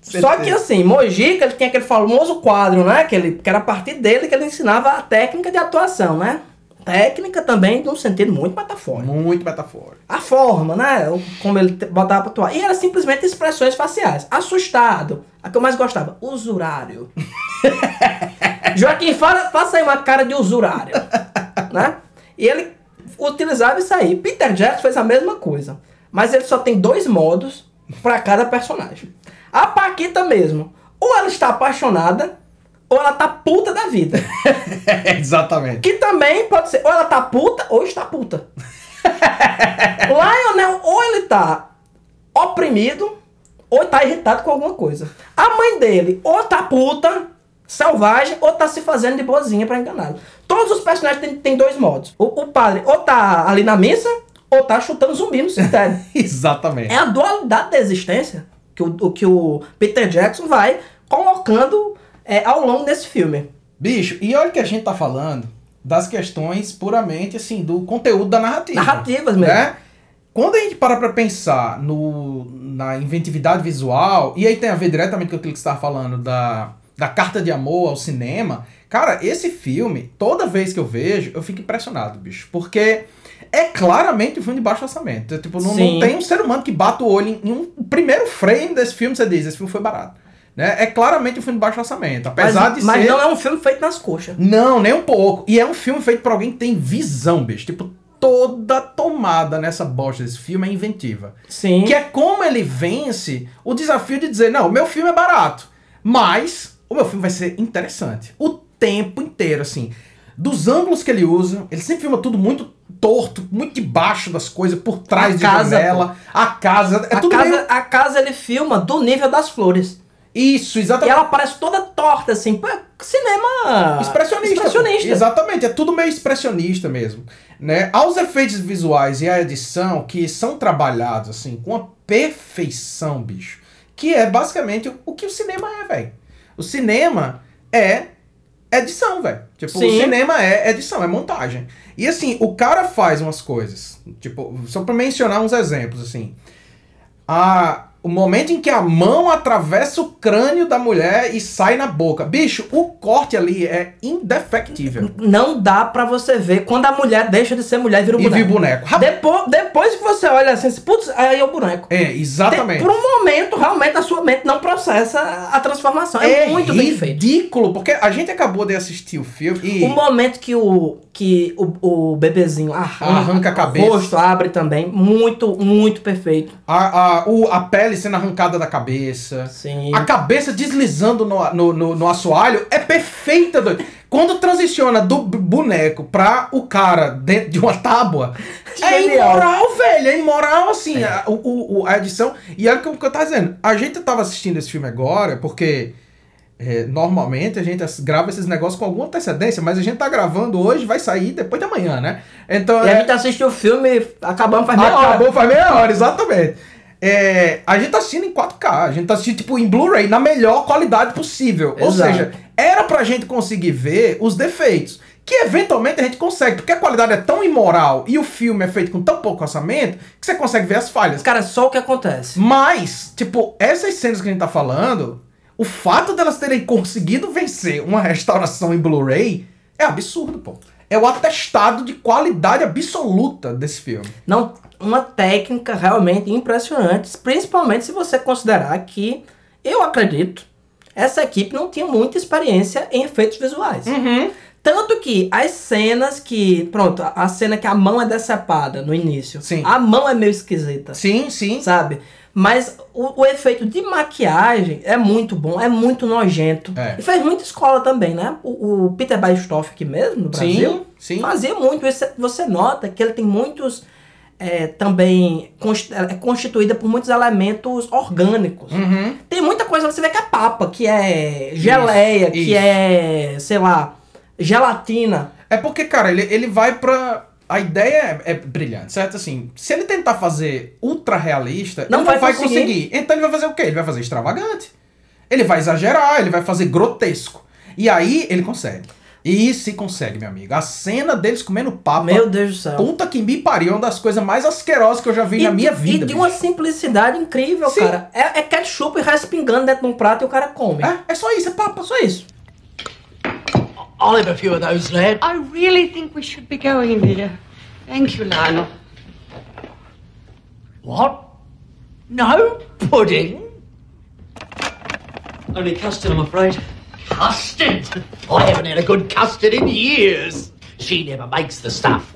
Só que assim, Mojica ele tinha aquele famoso quadro, né? Que, ele, que era a partir dele que ele ensinava a técnica de atuação, né? Técnica também num sentido muito metafórico. Muito metafórico. A forma, né? Como ele botava pra atuar. E era simplesmente expressões faciais. Assustado. A que eu mais gostava. Usurário. Joaquim, fala, faça aí uma cara de usurário. né? E ele utilizava isso aí. Peter Jackson fez a mesma coisa. Mas ele só tem dois modos pra cada personagem. A Paquita mesmo. Ou ela está apaixonada, ou ela tá puta da vida. Exatamente. Que também pode ser, ou ela tá puta, ou está puta. Lionel, ou ele tá oprimido, ou tá irritado com alguma coisa. A mãe dele, ou tá puta, selvagem, ou tá se fazendo de boazinha pra enganá-lo. Todos os personagens têm, têm dois modos. O, o padre, ou tá ali na missa, ou tá chutando zumbi no cemitério. Exatamente. É a dualidade da existência que o, o- que o Peter Jackson vai colocando é, ao longo desse filme. Bicho, e olha que a gente tá falando das questões puramente, assim, do conteúdo da narrativa. Narrativas mesmo. Né? Quando a gente para pra pensar no, na inventividade visual, e aí tem a ver diretamente com aquilo que você estava falando da, da carta de amor ao cinema, cara, esse filme, toda vez que eu vejo, eu fico impressionado, bicho. Porque é claramente um filme de baixo orçamento. É, Tipo, não, não tem um ser humano que bata o olho em, em um primeiro frame desse filme, você diz, esse filme foi barato. Né? É claramente um filme de baixo orçamento. Apesar mas, de mas ser. não é um filme feito nas coxas. Não, nem um pouco. E é um filme feito por alguém que tem visão, bicho. Tipo, toda tomada nessa bosta desse filme é inventiva. Sim. Que é como ele vence o desafio de dizer, não, o meu filme é barato, mas o meu filme vai ser interessante. O tempo inteiro, assim. Dos ângulos que ele usa, ele sempre filma tudo muito torto, muito debaixo das coisas, por trás A de casa, janela. A casa, é a, tudo casa, meio... a casa ele filma do nível das flores. Isso, E exatamente. ela parece toda torta, assim. Pô, cinema. Expressionista. Expressionista. Exatamente, é tudo meio expressionista mesmo. Né? Aos efeitos visuais e a edição, que são trabalhados assim, com uma perfeição, bicho. Que é basicamente o que o cinema é, velho. O cinema é edição, velho. Tipo, o Sim. cinema é edição, é montagem. E assim, o cara faz umas coisas. Tipo, só pra mencionar uns exemplos, assim. A, o momento em que a mão atravessa o crânio da mulher e sai na boca. Bicho, o corte ali é indefectível. Não dá pra você ver quando a mulher deixa de ser mulher e vira um E boneco. vi boneco. Rapaz, Depois, depois que você olha assim, assim, putz, aí é o boneco. É, exatamente. Tem- por um momento, realmente, a sua mente não processa a transformação. É, muito bem feito. ridículo, porque a gente acabou de assistir o filme e... O momento que o, que o, o bebezinho arranca, Arranca a cabeça. o rosto abre também, muito, muito perfeito. A, a, o, a pele sendo arrancada da cabeça. Sim. A cabeça deslizando no, no, no, no assoalho é perfeita, doido. Quando transiciona do boneco pra o cara dentro de uma tábua, é imoral, velho. É imoral, assim, a, o, o- a edição. E é o que eu, que eu tava dizendo. A gente tava assistindo esse filme agora porque é, normalmente a gente grava esses negócios com alguma antecedência, mas a gente tá gravando hoje, vai sair depois de amanhã, né? Então, E é, a gente assistiu o filme, acabamos faz meia hora. Acabou faz meia hora, exatamente. É, a gente tá assistindo em 4K, a gente tá assistindo tipo em Blu-ray na melhor qualidade possível. Ou Exato. seja, era pra gente conseguir ver os defeitos. Que eventualmente a gente consegue, porque a qualidade é tão imoral e o filme é feito com tão pouco orçamento que você consegue ver as falhas. Cara, só o que acontece. Mas, tipo, essas cenas que a gente tá falando, o fato delas terem conseguido vencer uma restauração em Blu-ray é absurdo, pô. É o atestado de qualidade absoluta desse filme. Não, uma técnica realmente impressionante, principalmente se você considerar que, eu acredito, essa equipe não tinha muita experiência em efeitos visuais. Uhum. Tanto que as cenas que. Pronto, a- a cena que a mão é decepada no início. Sim. A mão é meio esquisita. Sim, sim. Sabe? Mas o, o efeito de maquiagem é muito bom, é muito nojento. É. E fez muita escola também, né? O, o Peter Bystoff aqui mesmo, no Brasil, Sim, sim. fazia muito. Isso, você nota que ele tem muitos. é, também const- é constituída por muitos elementos orgânicos. Uhum. Tem muita coisa, você vê que é papa, que é geleia, que isso. é, sei lá, gelatina. É porque, cara, ele, ele vai pra. A ideia é, é brilhante, certo? Assim, se ele tentar fazer ultra realista, Não ele vai não vai conseguir. conseguir. Então ele vai fazer o quê? Ele vai fazer extravagante. Ele vai exagerar, ele vai fazer grotesco. E aí ele consegue. E se consegue, meu amigo. A cena deles comendo papa. Meu Deus do céu. Puta que me pariu, é uma das coisas mais asquerosas que eu já vi na minha de- vida. E de bicho. uma simplicidade incrível, Sim. cara. É, é ketchup respingando dentro de um prato e o cara come. É, é só isso, é papa. Só isso. I'll have a few of those, lad. I really think we should be going, dear. Thank you, Lionel. What? No pudding? Only custard, I'm afraid. Custard? I haven't had a good custard in years. She never makes the stuff.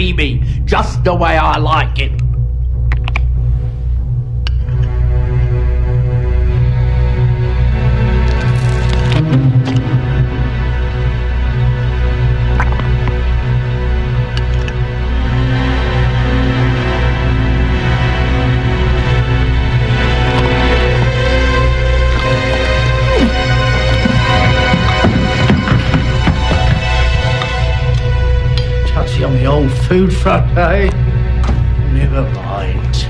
Creamy, just the way I like it. The old food front, eh? Never mind.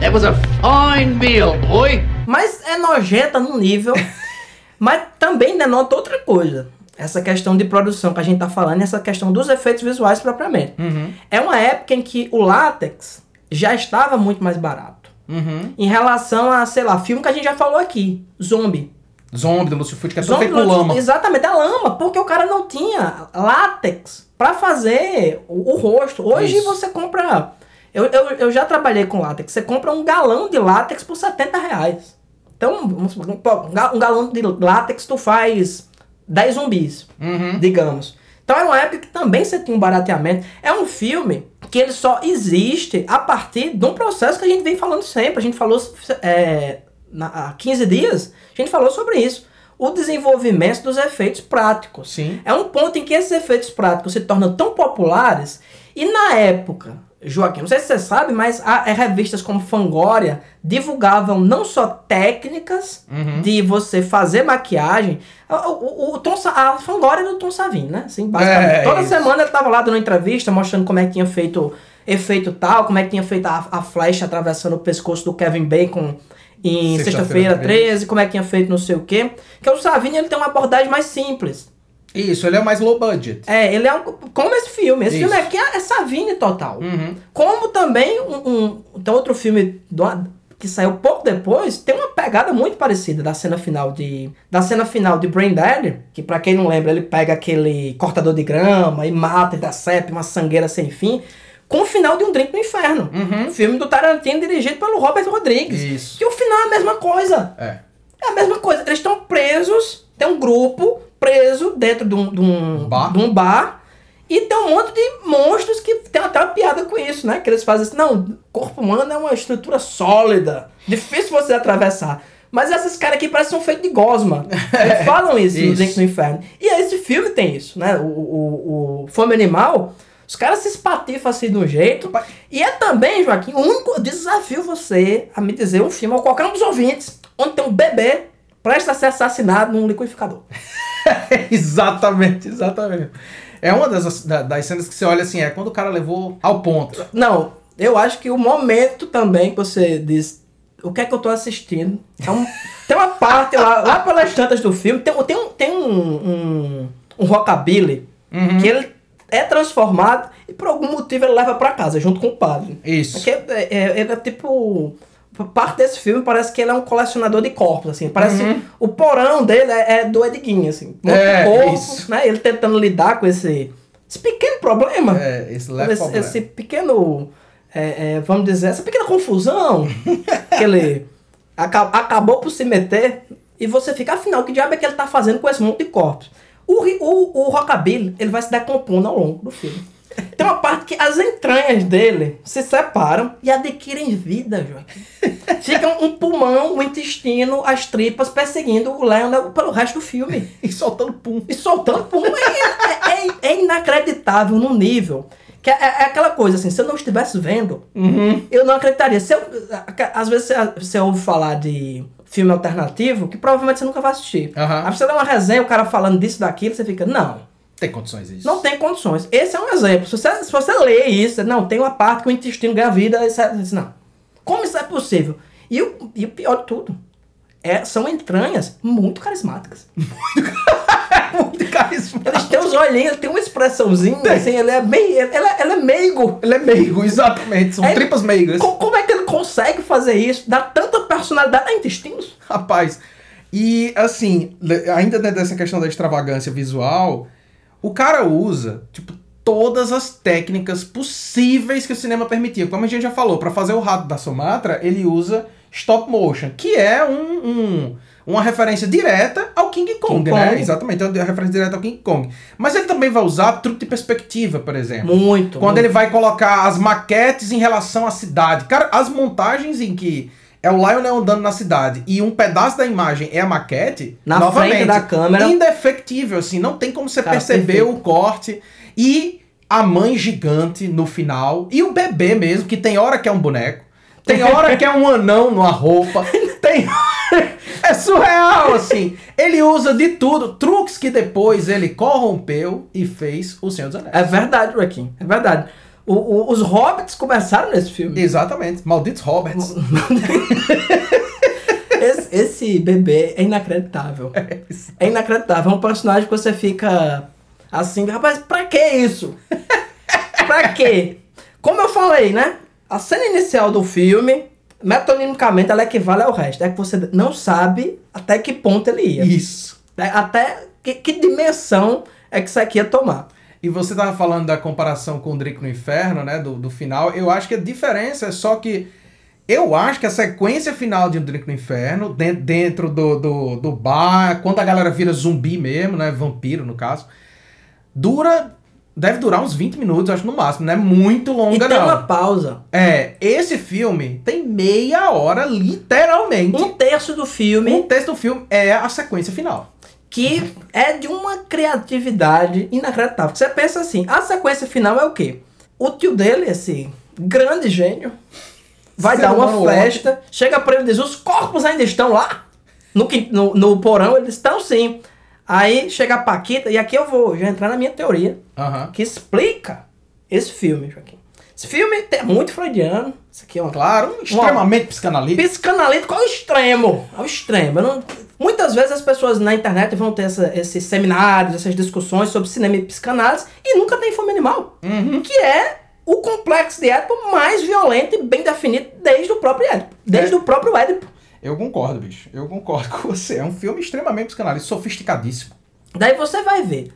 That was a fine meal, boy. Mas é nojenta num nível. mas também denota outra coisa. Essa questão de produção que a gente tá falando, essa questão dos efeitos visuais propriamente. Uhum. É uma época em que o látex já estava muito mais barato. Uhum. Em relação a, sei lá, filme que a gente já falou aqui. Zombie. Zombie do Lúcio que é só Zombie feito com lama. Exatamente, é lama, porque o cara não tinha látex pra fazer o, o rosto. Hoje Isso. você compra. Eu, eu, eu já trabalhei com látex. Você compra um galão de látex por 70 reais. Então, um um galão de látex tu faz 10 zumbis, Uhum. digamos. Então é uma época que também você tinha um barateamento. É um filme que ele só existe a partir de um processo que a gente vem falando sempre. A gente falou é, na- há 15 dias, a gente falou sobre isso. O desenvolvimento dos efeitos práticos. Sim. É um ponto em que esses efeitos práticos se tornam tão populares e na época, Joaquim, não sei se você sabe, mas há, é, revistas como Fangoria divulgavam não só técnicas Uhum. de você fazer maquiagem, o, o, o Tom, a Fangoria do Tom Savini, né? Assim, basicamente. É, Toda isso. semana ele tava lá dando entrevista, mostrando como é que tinha feito efeito tal, como é que tinha feito a, a flecha atravessando o pescoço do Kevin Bacon em Sexta-feira Sexta-feira 13. 13, como é que tinha feito não sei o quê. Que o Savini ele tem uma abordagem mais simples. Isso, ele é mais low budget. É, ele é um, como esse filme. Esse Isso. filme aqui é, é Savini total. Uhum. Como também um, um- tem outro filme do- que saiu pouco depois, tem uma pegada muito parecida da cena final de da cena final de Brain Dead, que pra quem não lembra, ele pega aquele cortador de grama e mata e decepa uma sangueira sem fim, com o final de Um Drink no Inferno. Uhum. Filme do Tarantino dirigido pelo Robert Rodrigues. Isso. Que o final é a mesma coisa. É. É a mesma coisa. Eles estão presos, tem um grupo preso dentro de um, de um, Bar. de um bar. E tem um monte de monstros que tem até uma piada com isso, né? Que eles fazem assim, não, o corpo humano é uma estrutura sólida. Difícil você atravessar. Mas esses caras aqui parecem são feitos de gosma. Eles falam isso, no Isso. Drink no Inferno. E esse filme tem isso, né? O, o, o Fome Animal. Os caras se espatifam assim de um jeito. E é também, Joaquim, o único desafio você a me dizer um filme, ou qualquer um dos ouvintes, onde tem um bebê presta a ser assassinado num liquidificador. exatamente, exatamente. É uma das, da- das cenas que você olha assim, é quando o cara levou ao ponto. Não, eu acho que o momento também que você diz o que é que eu tô assistindo. É um- tem uma parte lá, lá pelas tantas do filme, tem, tem um, tem um, um, um rockabilly que ele é transformado e por algum motivo ele leva pra casa junto com o padre. Isso. Porque é, é- ele é tipo. Parte desse filme parece que ele é um colecionador de corpos, assim. Parece o porão dele é, é do Edguinho, assim. Muito É, corpo, isso. né? Ele tentando lidar com esse, esse pequeno problema. É, esse leve esse, problema. esse pequeno. é, é, vamos dizer, essa pequena confusão que ele aca- acabou por se meter e você fica, afinal, que diabo é que ele tá fazendo com esse monte de corpos? O, o, o Rockabilly, ele vai se decompondo ao longo do filme. Tem uma parte que as entranhas dele se separam e adquirem vida, Joaquim. Fica um pulmão, um intestino, as tripas perseguindo o Leonard pelo resto do filme. E soltando pum. E soltando pum. É, é- é inacreditável num nível. Que é, é aquela coisa assim, se eu não estivesse vendo, eu não acreditaria. Se eu, às vezes você, você ouve falar de filme alternativo, que provavelmente você nunca vai assistir. Aham. Aí você lê uma resenha, o cara falando disso, daquilo, você fica, não, Tem condições isso. não tem condições. Esse é um exemplo. Se você, se você lê isso, não, tem uma parte que o intestino ganha vida, é, isso não. Como isso é possível? E o, e o pior de tudo, é, são entranhas muito carismáticas. muito carismático. Eles têm os olhinhos, tem uma expressãozinha, assim, ele é bem. Ele, ele é, é meigo. Ele é meigo, exatamente. São Aí- tripas meigas. Co- como é que ele consegue fazer isso? Dá tanta personalidade a intestinos? Rapaz, e assim, ainda dentro dessa questão da extravagância visual, o cara usa, tipo, todas as técnicas possíveis que o cinema permitia. Como a gente já falou, pra fazer o rato da Sumatra, ele usa stop motion, que é um, um- uma referência direta ao King Kong, King né? Kong. Exatamente, é uma referência direta ao King Kong. Mas ele também vai usar truque de perspectiva, por exemplo. Muito. Quando muito. ele vai colocar as maquetes em relação à cidade. Cara, as montagens em que é o Lionel andando na cidade e um pedaço da imagem é a maquete, Na novamente, frente da câmera. indefectível, assim, não tem como você Cara, perceber perfeito. o corte. E a mãe gigante no final, e o bebê mesmo, que tem hora que é um boneco, tem hora que é um anão numa roupa, tem... É surreal, assim. Ele usa de tudo, truques que depois ele corrompeu e fez o Senhor dos Anéis. É verdade, Joaquim. É verdade. O- o- os hobbits começaram nesse filme. Exatamente. Malditos Roberts. Esse, esse bebê é inacreditável. É inacreditável. É um personagem que você fica assim, rapaz, pra que isso? pra quê? Como eu falei, né? A cena inicial do filme, metonimicamente, ela equivale ao resto. É que você não sabe até que ponto ele ia. Isso. É, Até que, que dimensão é que isso aqui ia tomar. E você tava falando da comparação com o Drake no Inferno, né? Do, do final. Eu acho que a diferença é só que. Eu acho que a sequência final de um Drake no Inferno, de- dentro do, do, do bar, quando a galera vira zumbi mesmo, né? Vampiro, no caso, dura. Deve durar uns 20 minutos, acho no máximo, não é muito E longa, tem não. uma pausa. É, esse filme tem meia hora, literalmente. Um terço do filme Um texto do filme é a sequência final. que é de uma criatividade inacreditável. Você pensa assim, a sequência final é o quê? O tio dele, esse grande gênio, vai dar uma festa, chega pra ele e diz, os corpos ainda estão lá? No, no, no porão, eles estão sim. Aí chega a Paquita, e aqui eu vou já entrar na minha teoria, Aham. que explica esse filme, Joaquim. Esse filme é muito freudiano, isso aqui é uma Claro, extremamente psicanalítico. Psicanalítico ao extremo. Ao extremo. Não- Muitas vezes as pessoas na internet vão ter essa- esses seminários, essas discussões sobre cinema e psicanálise e nunca tem fome animal. Que é o complexo de Édipo mais violento e bem definido desde o próprio Édipo. Desde É. o próprio Édipo. Eu concordo, bicho. Eu concordo com você. É um filme extremamente psicanalítico, sofisticadíssimo. Daí você vai ver.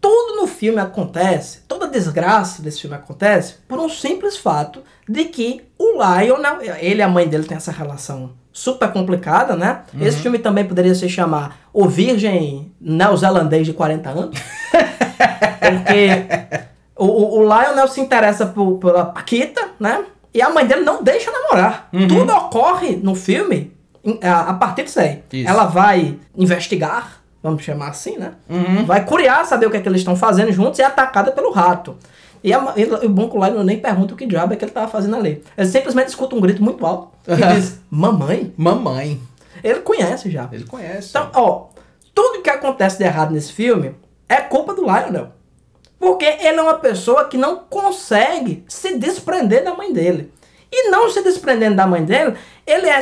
Tudo no filme acontece, toda a desgraça desse filme acontece por um simples fato de que o Lionel, ele e a mãe dele tem essa relação super complicada, né? Esse filme também poderia se chamar O Virgem Neozelandês de 40 anos. Porque o, o, Lionel se interessa por- pela Paquita, né? E a mãe dele não deixa namorar. Tudo ocorre no filme a, partir disso aí. Isso. Ela vai investigar, vamos chamar assim, né? Uhum. Vai curiar, saber o que é que eles estão fazendo juntos e é atacada pelo rato. E, a, e o bom que o Lionel nem pergunta o que diabo é que ele tava fazendo ali. Ele simplesmente escuta um grito muito alto e diz, mamãe? Mamãe. Ele conhece já. Ele conhece. Então, ó, tudo que acontece de errado nesse filme é culpa do Lionel. Porque ele é uma pessoa que não consegue se desprender da mãe dele. E não se desprendendo da mãe dele, ele é-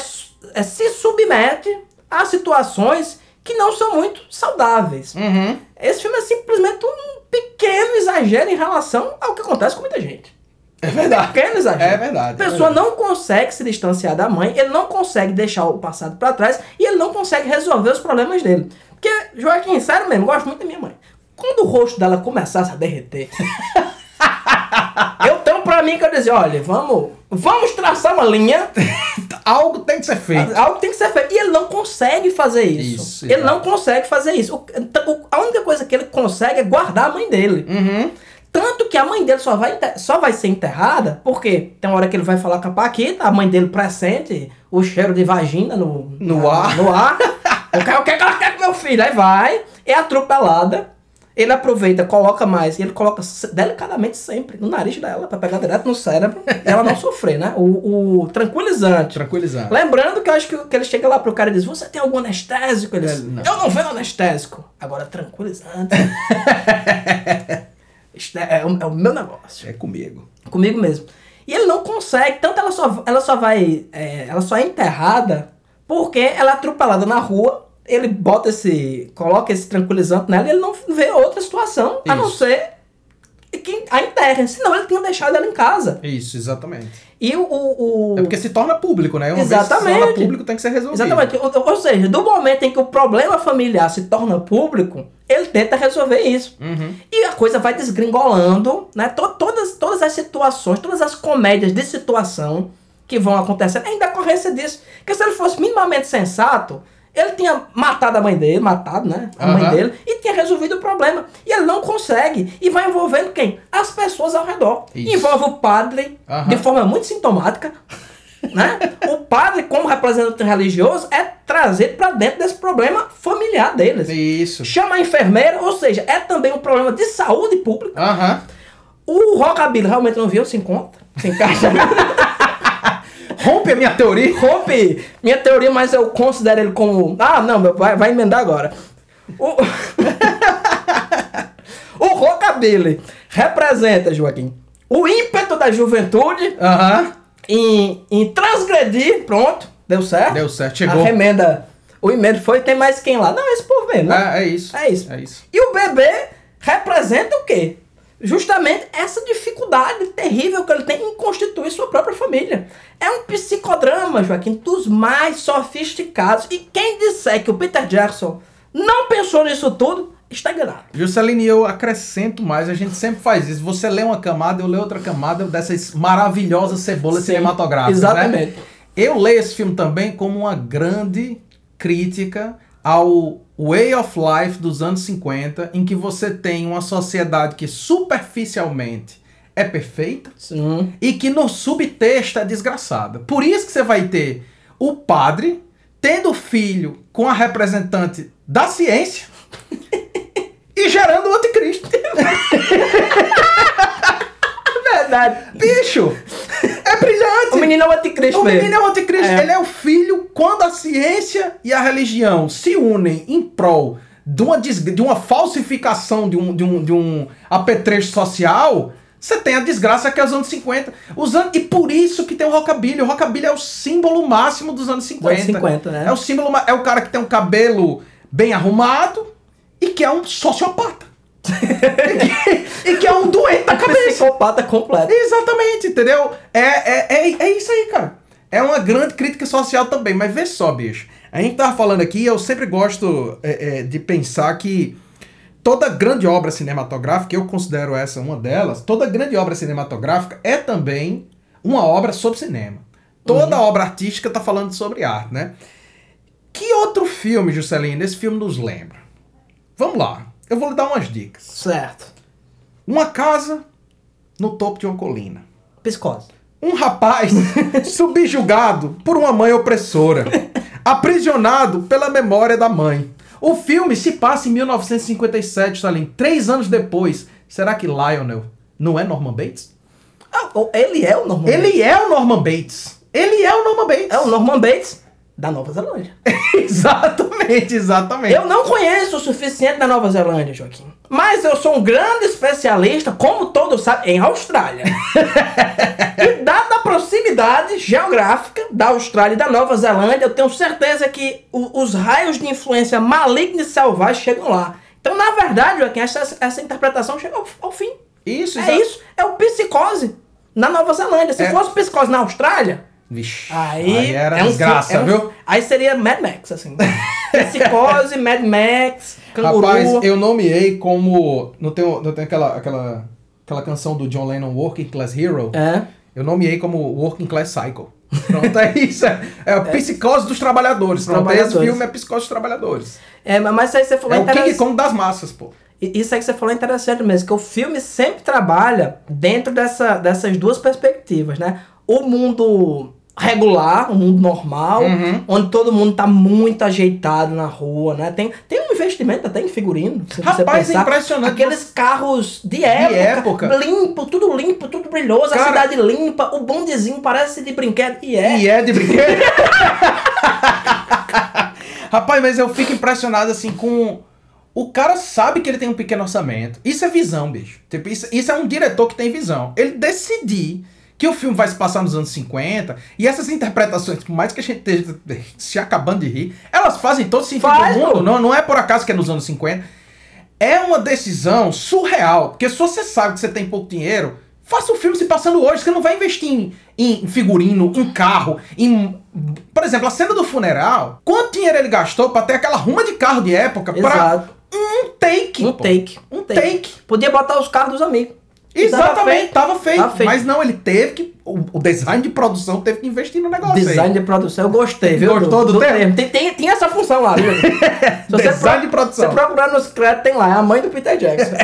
se submete a situações que não são muito saudáveis. Uhum. Esse filme é simplesmente um pequeno exagero em relação ao que acontece com muita gente. É verdade. Pequeno exagero. É verdade, A é pessoa verdade. não consegue se distanciar da mãe, ele não consegue deixar o passado pra trás e ele não consegue resolver os problemas dele. Porque, Joaquim, sério mesmo, gosto muito da minha mãe. Quando o rosto dela começasse a derreter, eu pra mim que eu dizia, olha, vamos, vamos traçar uma linha, Algo tem que ser feito. algo tem que ser feito. E ele não consegue fazer isso. Isso, ele exato. não consegue fazer isso. O- o- a única coisa que ele consegue é guardar a mãe dele. Uhum. Tanto que a mãe dele só vai, só vai ser enterrada porque tem uma hora que ele vai falar com a Paquita, a mãe dele pressente o cheiro de vagina no, No na- ar. No ar. o, que, o que ela quer com meu filho? Aí vai, é atropelada. Ele aproveita, coloca mais, e ele coloca delicadamente sempre no nariz dela, pra pegar direto no cérebro, e ela não sofrer, né? O, o tranquilizante. Tranquilizando. Lembrando que eu acho que, que ele chega lá pro cara e diz: Você tem algum anestésico? Ele diz: não. Eu não vendo anestésico. Agora, tranquilizante. É, é o, é o meu negócio. É comigo. Comigo mesmo. E ele não consegue, tanto ela só, ela só vai. é, ela só é enterrada porque ela é atropelada na rua. Ele bota esse. coloca esse tranquilizante nela e ele não vê outra situação a não Isso. ser que a enterrem. Senão ele tinha deixado ela em casa. Isso, exatamente. E o. o, o- É porque se torna público, né? Uma Exatamente. vez se torna público, tem que ser resolvido. Exatamente. Ou, ou seja, do momento em que o problema familiar se torna público, ele tenta resolver isso. Uhum. E a coisa vai desgringolando, né? To- todas, todas as situações, todas as comédias de situação que vão acontecendo é em decorrência disso. Porque se ele fosse minimamente sensato, ele tinha matado a mãe dele, matado, né? A mãe Aham. dele, e tinha resolvido o problema. E ele não consegue. E vai envolvendo quem? As pessoas ao redor. Isso. Envolve o padre, Aham. de forma muito sintomática. Né? O padre, como representante religioso, é trazido para dentro desse problema familiar deles. Isso. Chama a enfermeira, ou seja, é também um problema de saúde pública. Aham. O Rockabilly realmente não viu, se encontra, se encaixa. Rompe a minha teoria. Rompe minha teoria, mas eu considero ele como. Ah, não, meu, vai, vai emendar agora. O, o Rockabilly representa, Joaquim, o ímpeto da juventude Aham. em, em transgredir. Pronto, deu certo? Deu certo, chegou. A remenda. O emenda foi, tem mais quem lá? Não, esse povo mesmo, né? É, é isso. É isso. É isso. E o bebê representa o quê? Justamente essa dificuldade terrível que ele tem em constituir sua própria família. É um psicodrama, Joaquim, dos mais sofisticados. E quem disser que o Peter Jackson não pensou nisso tudo, está enganado. Jusceline, eu acrescento mais, a gente sempre faz isso. Você lê uma camada, eu leio outra camada dessas maravilhosas cebolas Sim, cinematográficas. exatamente. Né? Eu leio esse filme também como uma grande crítica ao way of life dos anos 50, em que você tem uma sociedade que superficialmente é perfeita Sim. e que no subtexto é desgraçada. Por isso que você vai ter o padre tendo filho com a representante da ciência e gerando o anticristo. Verdade. Bicho, é brilhante. O menino é o anticristo O mesmo. menino é o anticristo. É. Ele é o filho quando a ciência e a religião se unem em prol de uma, de uma falsificação de um, de, um, de um apetrecho social. Você tem a desgraça que é os anos 50. Os anos, e por isso que tem o rockabilly. O rockabilly é o símbolo máximo dos anos 50. Dos 50, né? É o símbolo, é o cara que tem um cabelo bem arrumado e que é um sociopata. E, que, e que é um doente da cabeça. Psicopata completo. Exatamente, entendeu? É, é, é, é isso aí, cara. É uma grande crítica social também, mas vê só, bicho. A gente tava falando aqui, eu sempre gosto é, é, de pensar que toda grande obra cinematográfica, eu considero essa uma delas, toda grande obra cinematográfica é também uma obra sobre cinema. Toda obra artística tá falando sobre arte, né? Que outro filme, Juscelino, esse filme nos lembra? Vamos lá, eu vou lhe dar umas dicas. Certo. Uma casa no topo de uma colina. Psicose. Um rapaz subjugado por uma mãe opressora, aprisionado pela memória da mãe. O filme se passa em 1957, Salim, três anos depois. Será que Lionel não é Norman Bates? Ah, ele é o Norman Ele Bates. é o Norman Bates. Ele é o Norman Bates. É o Norman Bates da Nova Zelândia. exatamente, exatamente. Eu não conheço o suficiente da Nova Zelândia, Joaquim. Mas eu sou um grande especialista, como todos sabem, em Austrália. e dada a proximidade geográfica da Austrália e da Nova Zelândia, eu tenho certeza que o- os raios de influência maligna e selvagem chegam lá. Então, na verdade, Joaquim, essa, essa interpretação chega ao, ao fim. Isso, É exa- isso. É o psicose na Nova Zelândia. Se É. fosse psicose na Austrália, Vixe, Aí, era é um desgraça, é um- viu? Aí seria Mad Max, assim. Psicose, Mad Max, canguru. Rapaz, eu nomeei como. Não tem, não tem aquela, aquela, aquela canção do John Lennon, Working Class Hero? É. Eu nomeei como Working Class Psycho. Pronto, é isso. É, é a psicose dos trabalhadores. Pronto, esse Trabalhadores. filme é psicose dos trabalhadores. É, mas isso aí você falou É é o King. Kong das massas, pô. Isso aí que você falou é interessante mesmo, que o filme sempre trabalha dentro dessa, dessas duas perspectivas, né? O mundo regular, o mundo normal, Uhum. onde todo mundo tá muito ajeitado na rua, né? Tem, tem um investimento até em figurino, se você Rapaz, é pensar. impressionante. Aqueles carros de época, época. limpo, tudo limpo, tudo brilhoso, a Cara- cidade limpa, o bondezinho parece de brinquedo, e é. E é de brinquedo. Rapaz, mas eu fico impressionado assim com. O cara sabe que ele tem um pequeno orçamento. Isso é visão, bicho. Tipo, isso, isso é um diretor que tem visão. Ele decidir que o filme vai se passar nos anos 50 e essas interpretações, por mais que a gente esteja se acabando de rir, elas fazem todo sentido Faz, do mundo. pô. Não, não é por acaso que é nos anos 50. É uma decisão surreal. Porque se você sabe que você tem pouco dinheiro, faça o filme se passando hoje. Você não vai investir em, em figurino, em carro, em. Por exemplo, a cena do funeral. Quanto dinheiro ele gastou pra ter aquela ruma de carro de época pra Exato. um take? Um pô. take. Um take. Podia botar os carros dos amigos. Exatamente, feito. tava feito. Feito. Mas não, ele teve que. O, o design de produção teve que investir no negócio. aí. Design de produção, eu gostei, viu? Gostou do termo? Tem, tem, tem essa função lá, viu? Design de produção. Você procurar nos créditos, tem lá, é a mãe do Peter Jackson.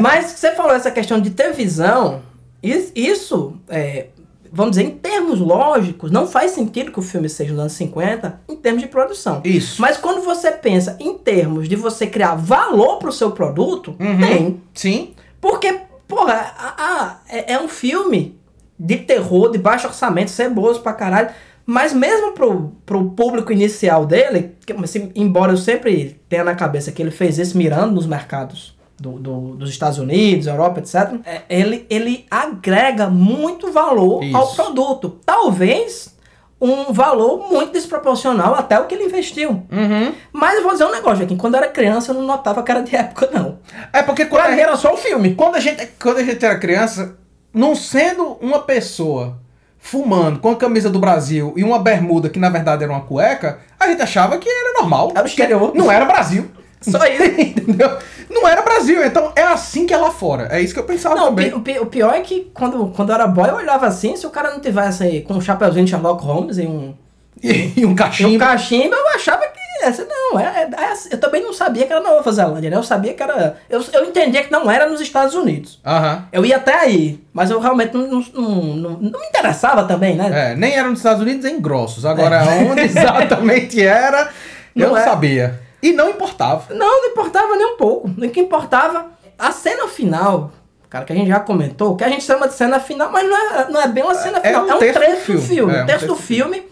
Mas você falou essa questão de ter visão, is- isso, é, vamos dizer, em termos lógicos, não faz sentido que o filme seja nos anos 50 em termos de produção. Isso. Mas quando você pensa em termos de você criar valor pro seu produto, Uhum. tem. Sim. Porque, porra, a- a- é, é um filme de terror, de baixo orçamento, ceboso pra caralho. Mas mesmo pro, pro público inicial dele, que, assim, embora eu sempre tenha na cabeça que ele fez isso mirando nos mercados do, do- dos Estados Unidos, Europa, etc., é, ele, ele agrega muito valor ao Isso. produto. Talvez um valor muito desproporcional até o que ele investiu. Uhum. Mas eu vou dizer um negócio aqui, quando eu era criança eu não notava que era de época, não. É porque quando Pra a era só o filme. Quando a gente, quando a gente era criança, não sendo uma pessoa fumando com a camisa do Brasil e uma bermuda que na verdade era uma cueca, a gente achava que era normal. Era o exterior. Não era Brasil. Só isso. Entendeu? Não era Brasil. Então é assim que é lá fora. É isso que eu pensava Não, o, também. o pi- o pior é que quando, quando eu era boy, eu olhava assim, se o cara não tivesse aí com um chapeuzinho de Sherlock Holmes e um, E, um e um cachimbo. cachimbo, eu achava que essa não, é, é- é assim. eu também não sabia que era na Nova Zelândia, né? Eu sabia que era. Eu, eu entendia que não era nos Estados Unidos. Aham. Eu ia até aí, mas eu realmente não, não, não, não- não me interessava também, né? É, nem era nos Estados Unidos, em grossos. Agora, onde exatamente era, eu Não não é. sabia. E não importava. Não, não importava nem um pouco. O que importava, a cena final, cara, que a gente já comentou, que a gente chama de cena final, mas não é, não é bem uma cena É final, um é um, terço do trecho do filme. filme. É, um um terço do filme. filme,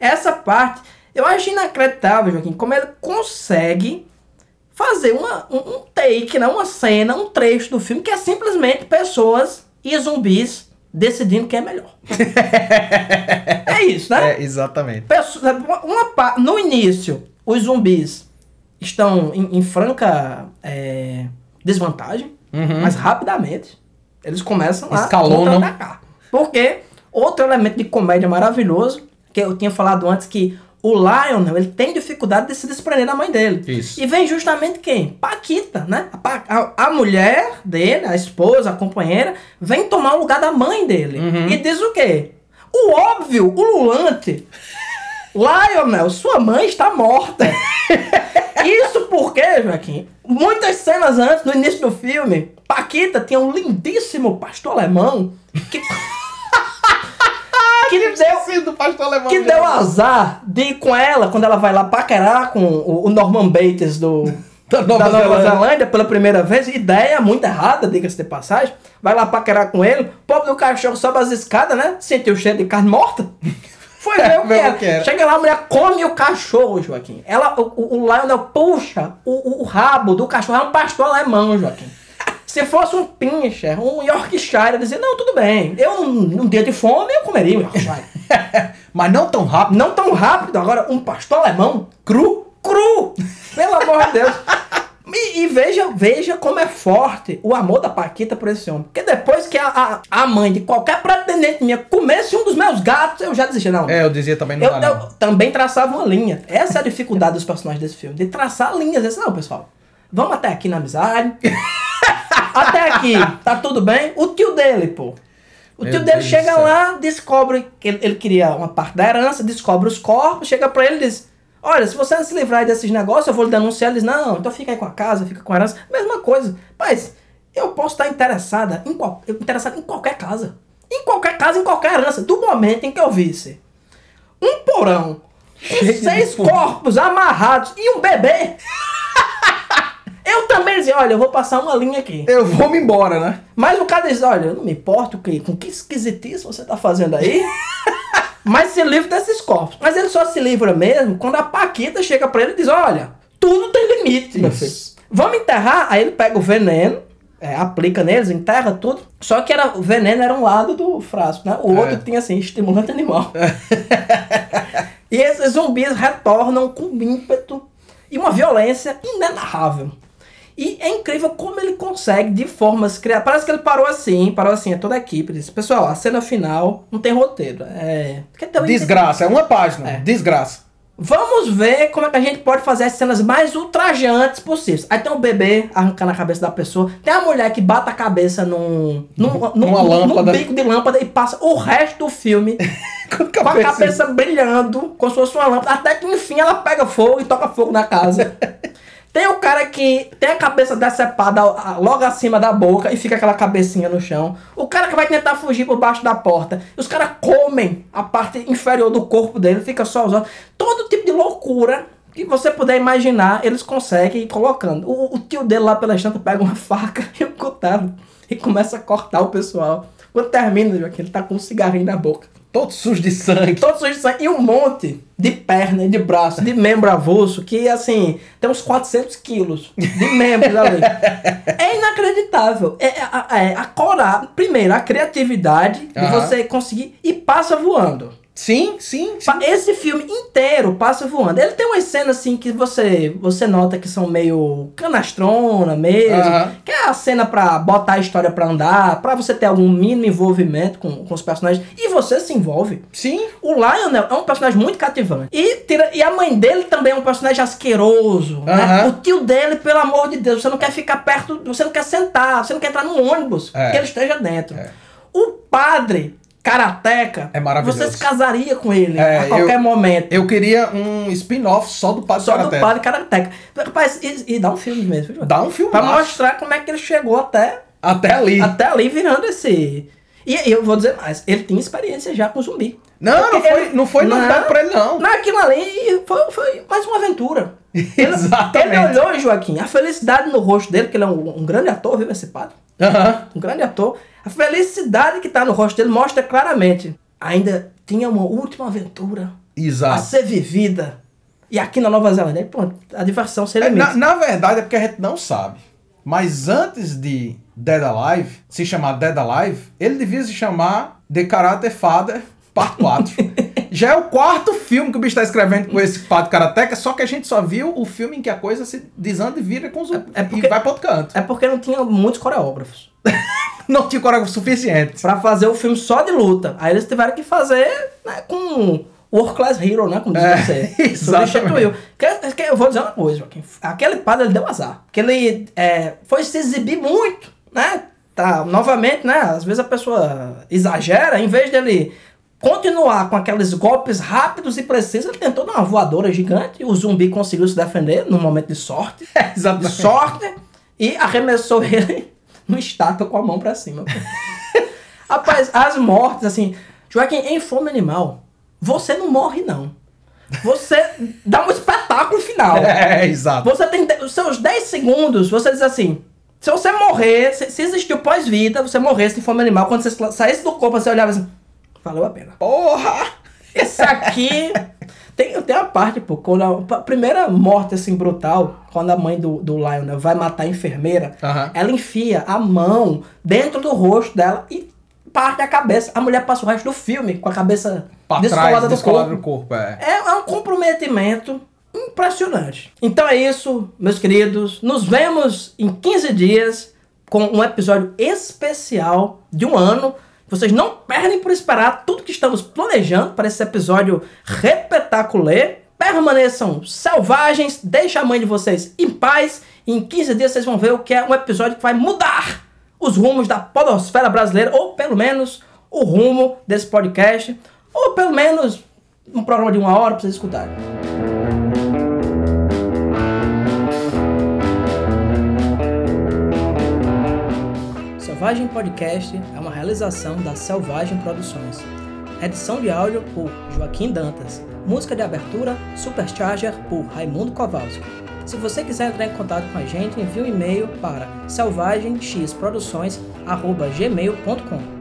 essa parte, eu acho inacreditável, Joaquim, como ele consegue fazer uma, um, um take, né, uma cena, um trecho do filme que é simplesmente pessoas e zumbis decidindo quem é melhor. é isso, né? É, exatamente. Pesso- uma no início, os zumbis estão em, em franca é, desvantagem, mas rapidamente eles começam a Escalonam. contra-atacar. Porque outro elemento de comédia maravilhoso, que eu tinha falado antes que o Lionel, ele tem dificuldade de se desprender da mãe dele. Isso. E vem justamente quem? Paquita, né? A, a- a mulher dele, a esposa, a companheira, vem tomar o lugar da mãe dele. E diz o quê? O óbvio, o lulante. Lionel, sua mãe está morta. Isso porque, Joaquim, muitas cenas antes, no início do filme, Paquita tinha um lindíssimo pastor alemão que, que deu, do pastor alemão. que deu azar de ir com ela quando ela vai lá paquerar com o, o Norman Bates do, Da Nova da Nova Zelândia. Zelândia pela primeira vez. Ideia muito errada, diga-se de passagem. Vai lá paquerar com ele. O pobre do cachorro sobe as escadas, né? Sentiu o cheiro de carne morta. Foi ver o que, Ver o era. que era. Chega lá, a mulher come o cachorro, Joaquim. Ela, o, o, o Lionel puxa o, o, o rabo do cachorro. É um pastor alemão, Joaquim. Se fosse um pincher, um Yorkshire, eu dizia, não, tudo bem. Eu, num, dia de fome, eu comeria um Yorkshire. Mas não tão rápido. Não tão rápido. Agora, um pastor alemão cru, cru. Pelo amor de Deus. E, e veja, veja como é forte o amor da Paquita por esse homem. Porque depois que a, a, a mãe de qualquer pretendente minha comesse um dos meus gatos, eu já dizia, não. É, eu dizia também não eu, dá, não. eu também traçava uma linha. Essa é a dificuldade dos personagens desse filme. De traçar linhas. Disse, não, pessoal, vamos até aqui na amizade. até aqui, tá tudo bem? O tio dele, pô. O Meu tio dele Deus chega lá, descobre que ele, ele queria uma parte da herança, descobre os corpos, chega pra ele e diz: Olha, se você se livrar desses negócios, eu vou lhe denunciar. Ele diz: Não, então fica aí com a casa, fica com a herança. Mesma coisa. Mas eu posso estar interessada em, qual, interessada em qualquer casa. Em qualquer casa, em qualquer herança. Do momento em que eu visse um porão com seis corpos amarrados e um bebê. eu também dizia: Olha, eu vou passar uma linha aqui. Eu vou me embora, né? Mas o cara diz, olha, eu não me importo que, com que esquisitice você tá fazendo aí. mas se livra desses corpos. Mas ele só se livra mesmo quando a Paquita chega pra ele e diz, olha, tudo tem limite, meu filho. Isso. Vamos enterrar? Aí ele pega o veneno, é, aplica neles, enterra tudo. Só que era, o veneno era um lado do frasco, né? O É. outro tinha assim, estimulante animal. e esses zumbis retornam com ímpeto e uma violência inenarrável. E é incrível como ele consegue, de formas criadas. Parece que ele parou assim, parou assim, é toda a equipe. Disse, pessoal, a cena final não tem roteiro. É. Também- Desgraça, é uma página. É. Desgraça. Vamos ver como é que a gente pode fazer as cenas mais ultrajantes possíveis. Aí tem o bebê arrancando a cabeça da pessoa. Tem a mulher que bata a cabeça num, num, num, Numa num- num lâmpada. bico de lâmpada e passa o resto do filme Com com a cabeça brilhando, como se fosse uma lâmpada, até que enfim ela pega fogo e toca fogo na casa. tem o cara que tem a cabeça decepada logo acima da boca e fica aquela cabecinha no chão. O cara que vai tentar fugir por baixo da porta. Os caras comem a parte inferior do corpo dele, fica só os olhos. Todo tipo de loucura que você puder imaginar, eles conseguem ir colocando. O, o tio dele lá pela estante pega uma faca e um cutelo e começa a cortar o pessoal. Quando termina, Joaquim, ele tá com um cigarrinho na boca. Todo sujo de sangue. Todos os de sangue e um monte de perna e de braço, de membro avulso, que assim, tem uns 400 quilos de membros ali. É inacreditável. É, é, a- é a coragem, primeiro, a criatividade de você conseguir e passa voando. Sim, sim, sim. Esse filme inteiro passa voando. Ele tem umas cenas assim que você, você nota que são meio canastrona mesmo. Aham. Que é a cena pra botar a história pra andar, pra você ter algum mínimo envolvimento com, com os personagens. E você se envolve. Sim. O Lionel é um personagem muito cativante. E, tira- e a mãe dele também é um personagem asqueroso. né? Aham. O tio dele, pelo amor de Deus, você não quer ficar perto, você não quer sentar, você não quer entrar no ônibus É. que ele esteja dentro. É. O padre, karateca, É maravilhoso. você se casaria com ele É, a qualquer eu- momento. Eu queria um spin-off só do Padre Só do Karateka. padre karateca. Rapaz, e, e dá um filme mesmo. Dá um filme Pra mostrar como é que ele chegou até, Até ali. até ali virando esse. E eu vou dizer mais, ele tinha experiência já com zumbi. Não, não foi, ele- não foi novidade pra ele, não. Naquilo ali foi, foi mais uma aventura. Ele, Exatamente. Ele olhou, Joaquim, a felicidade no rosto dele, que ele é um, um grande ator, viu, esse padre? Aham. Um grande ator. A felicidade que tá no rosto dele mostra claramente. Ainda tinha uma última aventura a Exato. ser vivida. E aqui na Nova Zelândia, a diversão sem É, na, na verdade é porque a gente não sabe. Mas antes de Dead Alive se chamar Dead Alive, ele devia se chamar The Karate Father Parte 4. Já é o quarto filme que o bicho tá escrevendo com esse padre Karateka, só que a gente só viu o filme em que a coisa se desanda e vira com os É- é porque- e vai pro outro canto. É porque não tinha muitos coreógrafos. Não tinha coreógrafo suficiente. Pra fazer o filme só de luta. Aí eles tiveram que fazer né, com World Class Hero, né? Como diz É, você. Substituiu. Que, que eu vou dizer uma coisa, Joaquim. Aquele padre ele deu azar. Porque ele é, foi se exibir muito, né? Tá, novamente, né? Às vezes a pessoa exagera, em vez dele continuar com aqueles golpes rápidos e precisos, ele tentou dar uma voadora gigante. O zumbi conseguiu se defender num momento de sorte. De Exatamente. sorte. E arremessou ele no estátua com a mão pra cima. Rapaz, as mortes, assim. Joaquim, em fome animal, você não morre, não. você dá um espetáculo final. É, exato. Você tem os seus 10 segundos, você diz assim. Se você morrer, se, se existiu pós-vida, você morresse de fome animal, quando você saísse do corpo, você olhava assim. Valeu a pena. Porra! Esse aqui. Tem, tem uma parte, pô, quando a, a primeira morte assim brutal, quando a mãe do, do Lionel vai matar a enfermeira, ela enfia a mão dentro do rosto dela e parte a cabeça. A mulher passa o resto do filme com a cabeça Pra descolada trás, do descolado corpo. do corpo, é. É, é um comprometimento impressionante. Então é isso, meus queridos. Nos vemos em 15 dias com um episódio especial de um ano. Vocês não perdem por esperar tudo que estamos planejando para esse episódio repetaculê. Permaneçam selvagens, deixa a mãe de vocês em paz. E em 15 dias vocês vão ver o que é um episódio que vai mudar os rumos da podosfera brasileira, ou pelo menos o rumo desse podcast, ou pelo menos um programa de uma hora para vocês escutarem. Selvagem Podcast realização da Selvagem Produções. Edição de áudio por Joaquim Dantas. Música de abertura Supercharger por Raimundo Kowalski. Se você quiser entrar em contato com a gente, envie um e-mail para selvagemxproduções@gmail.com.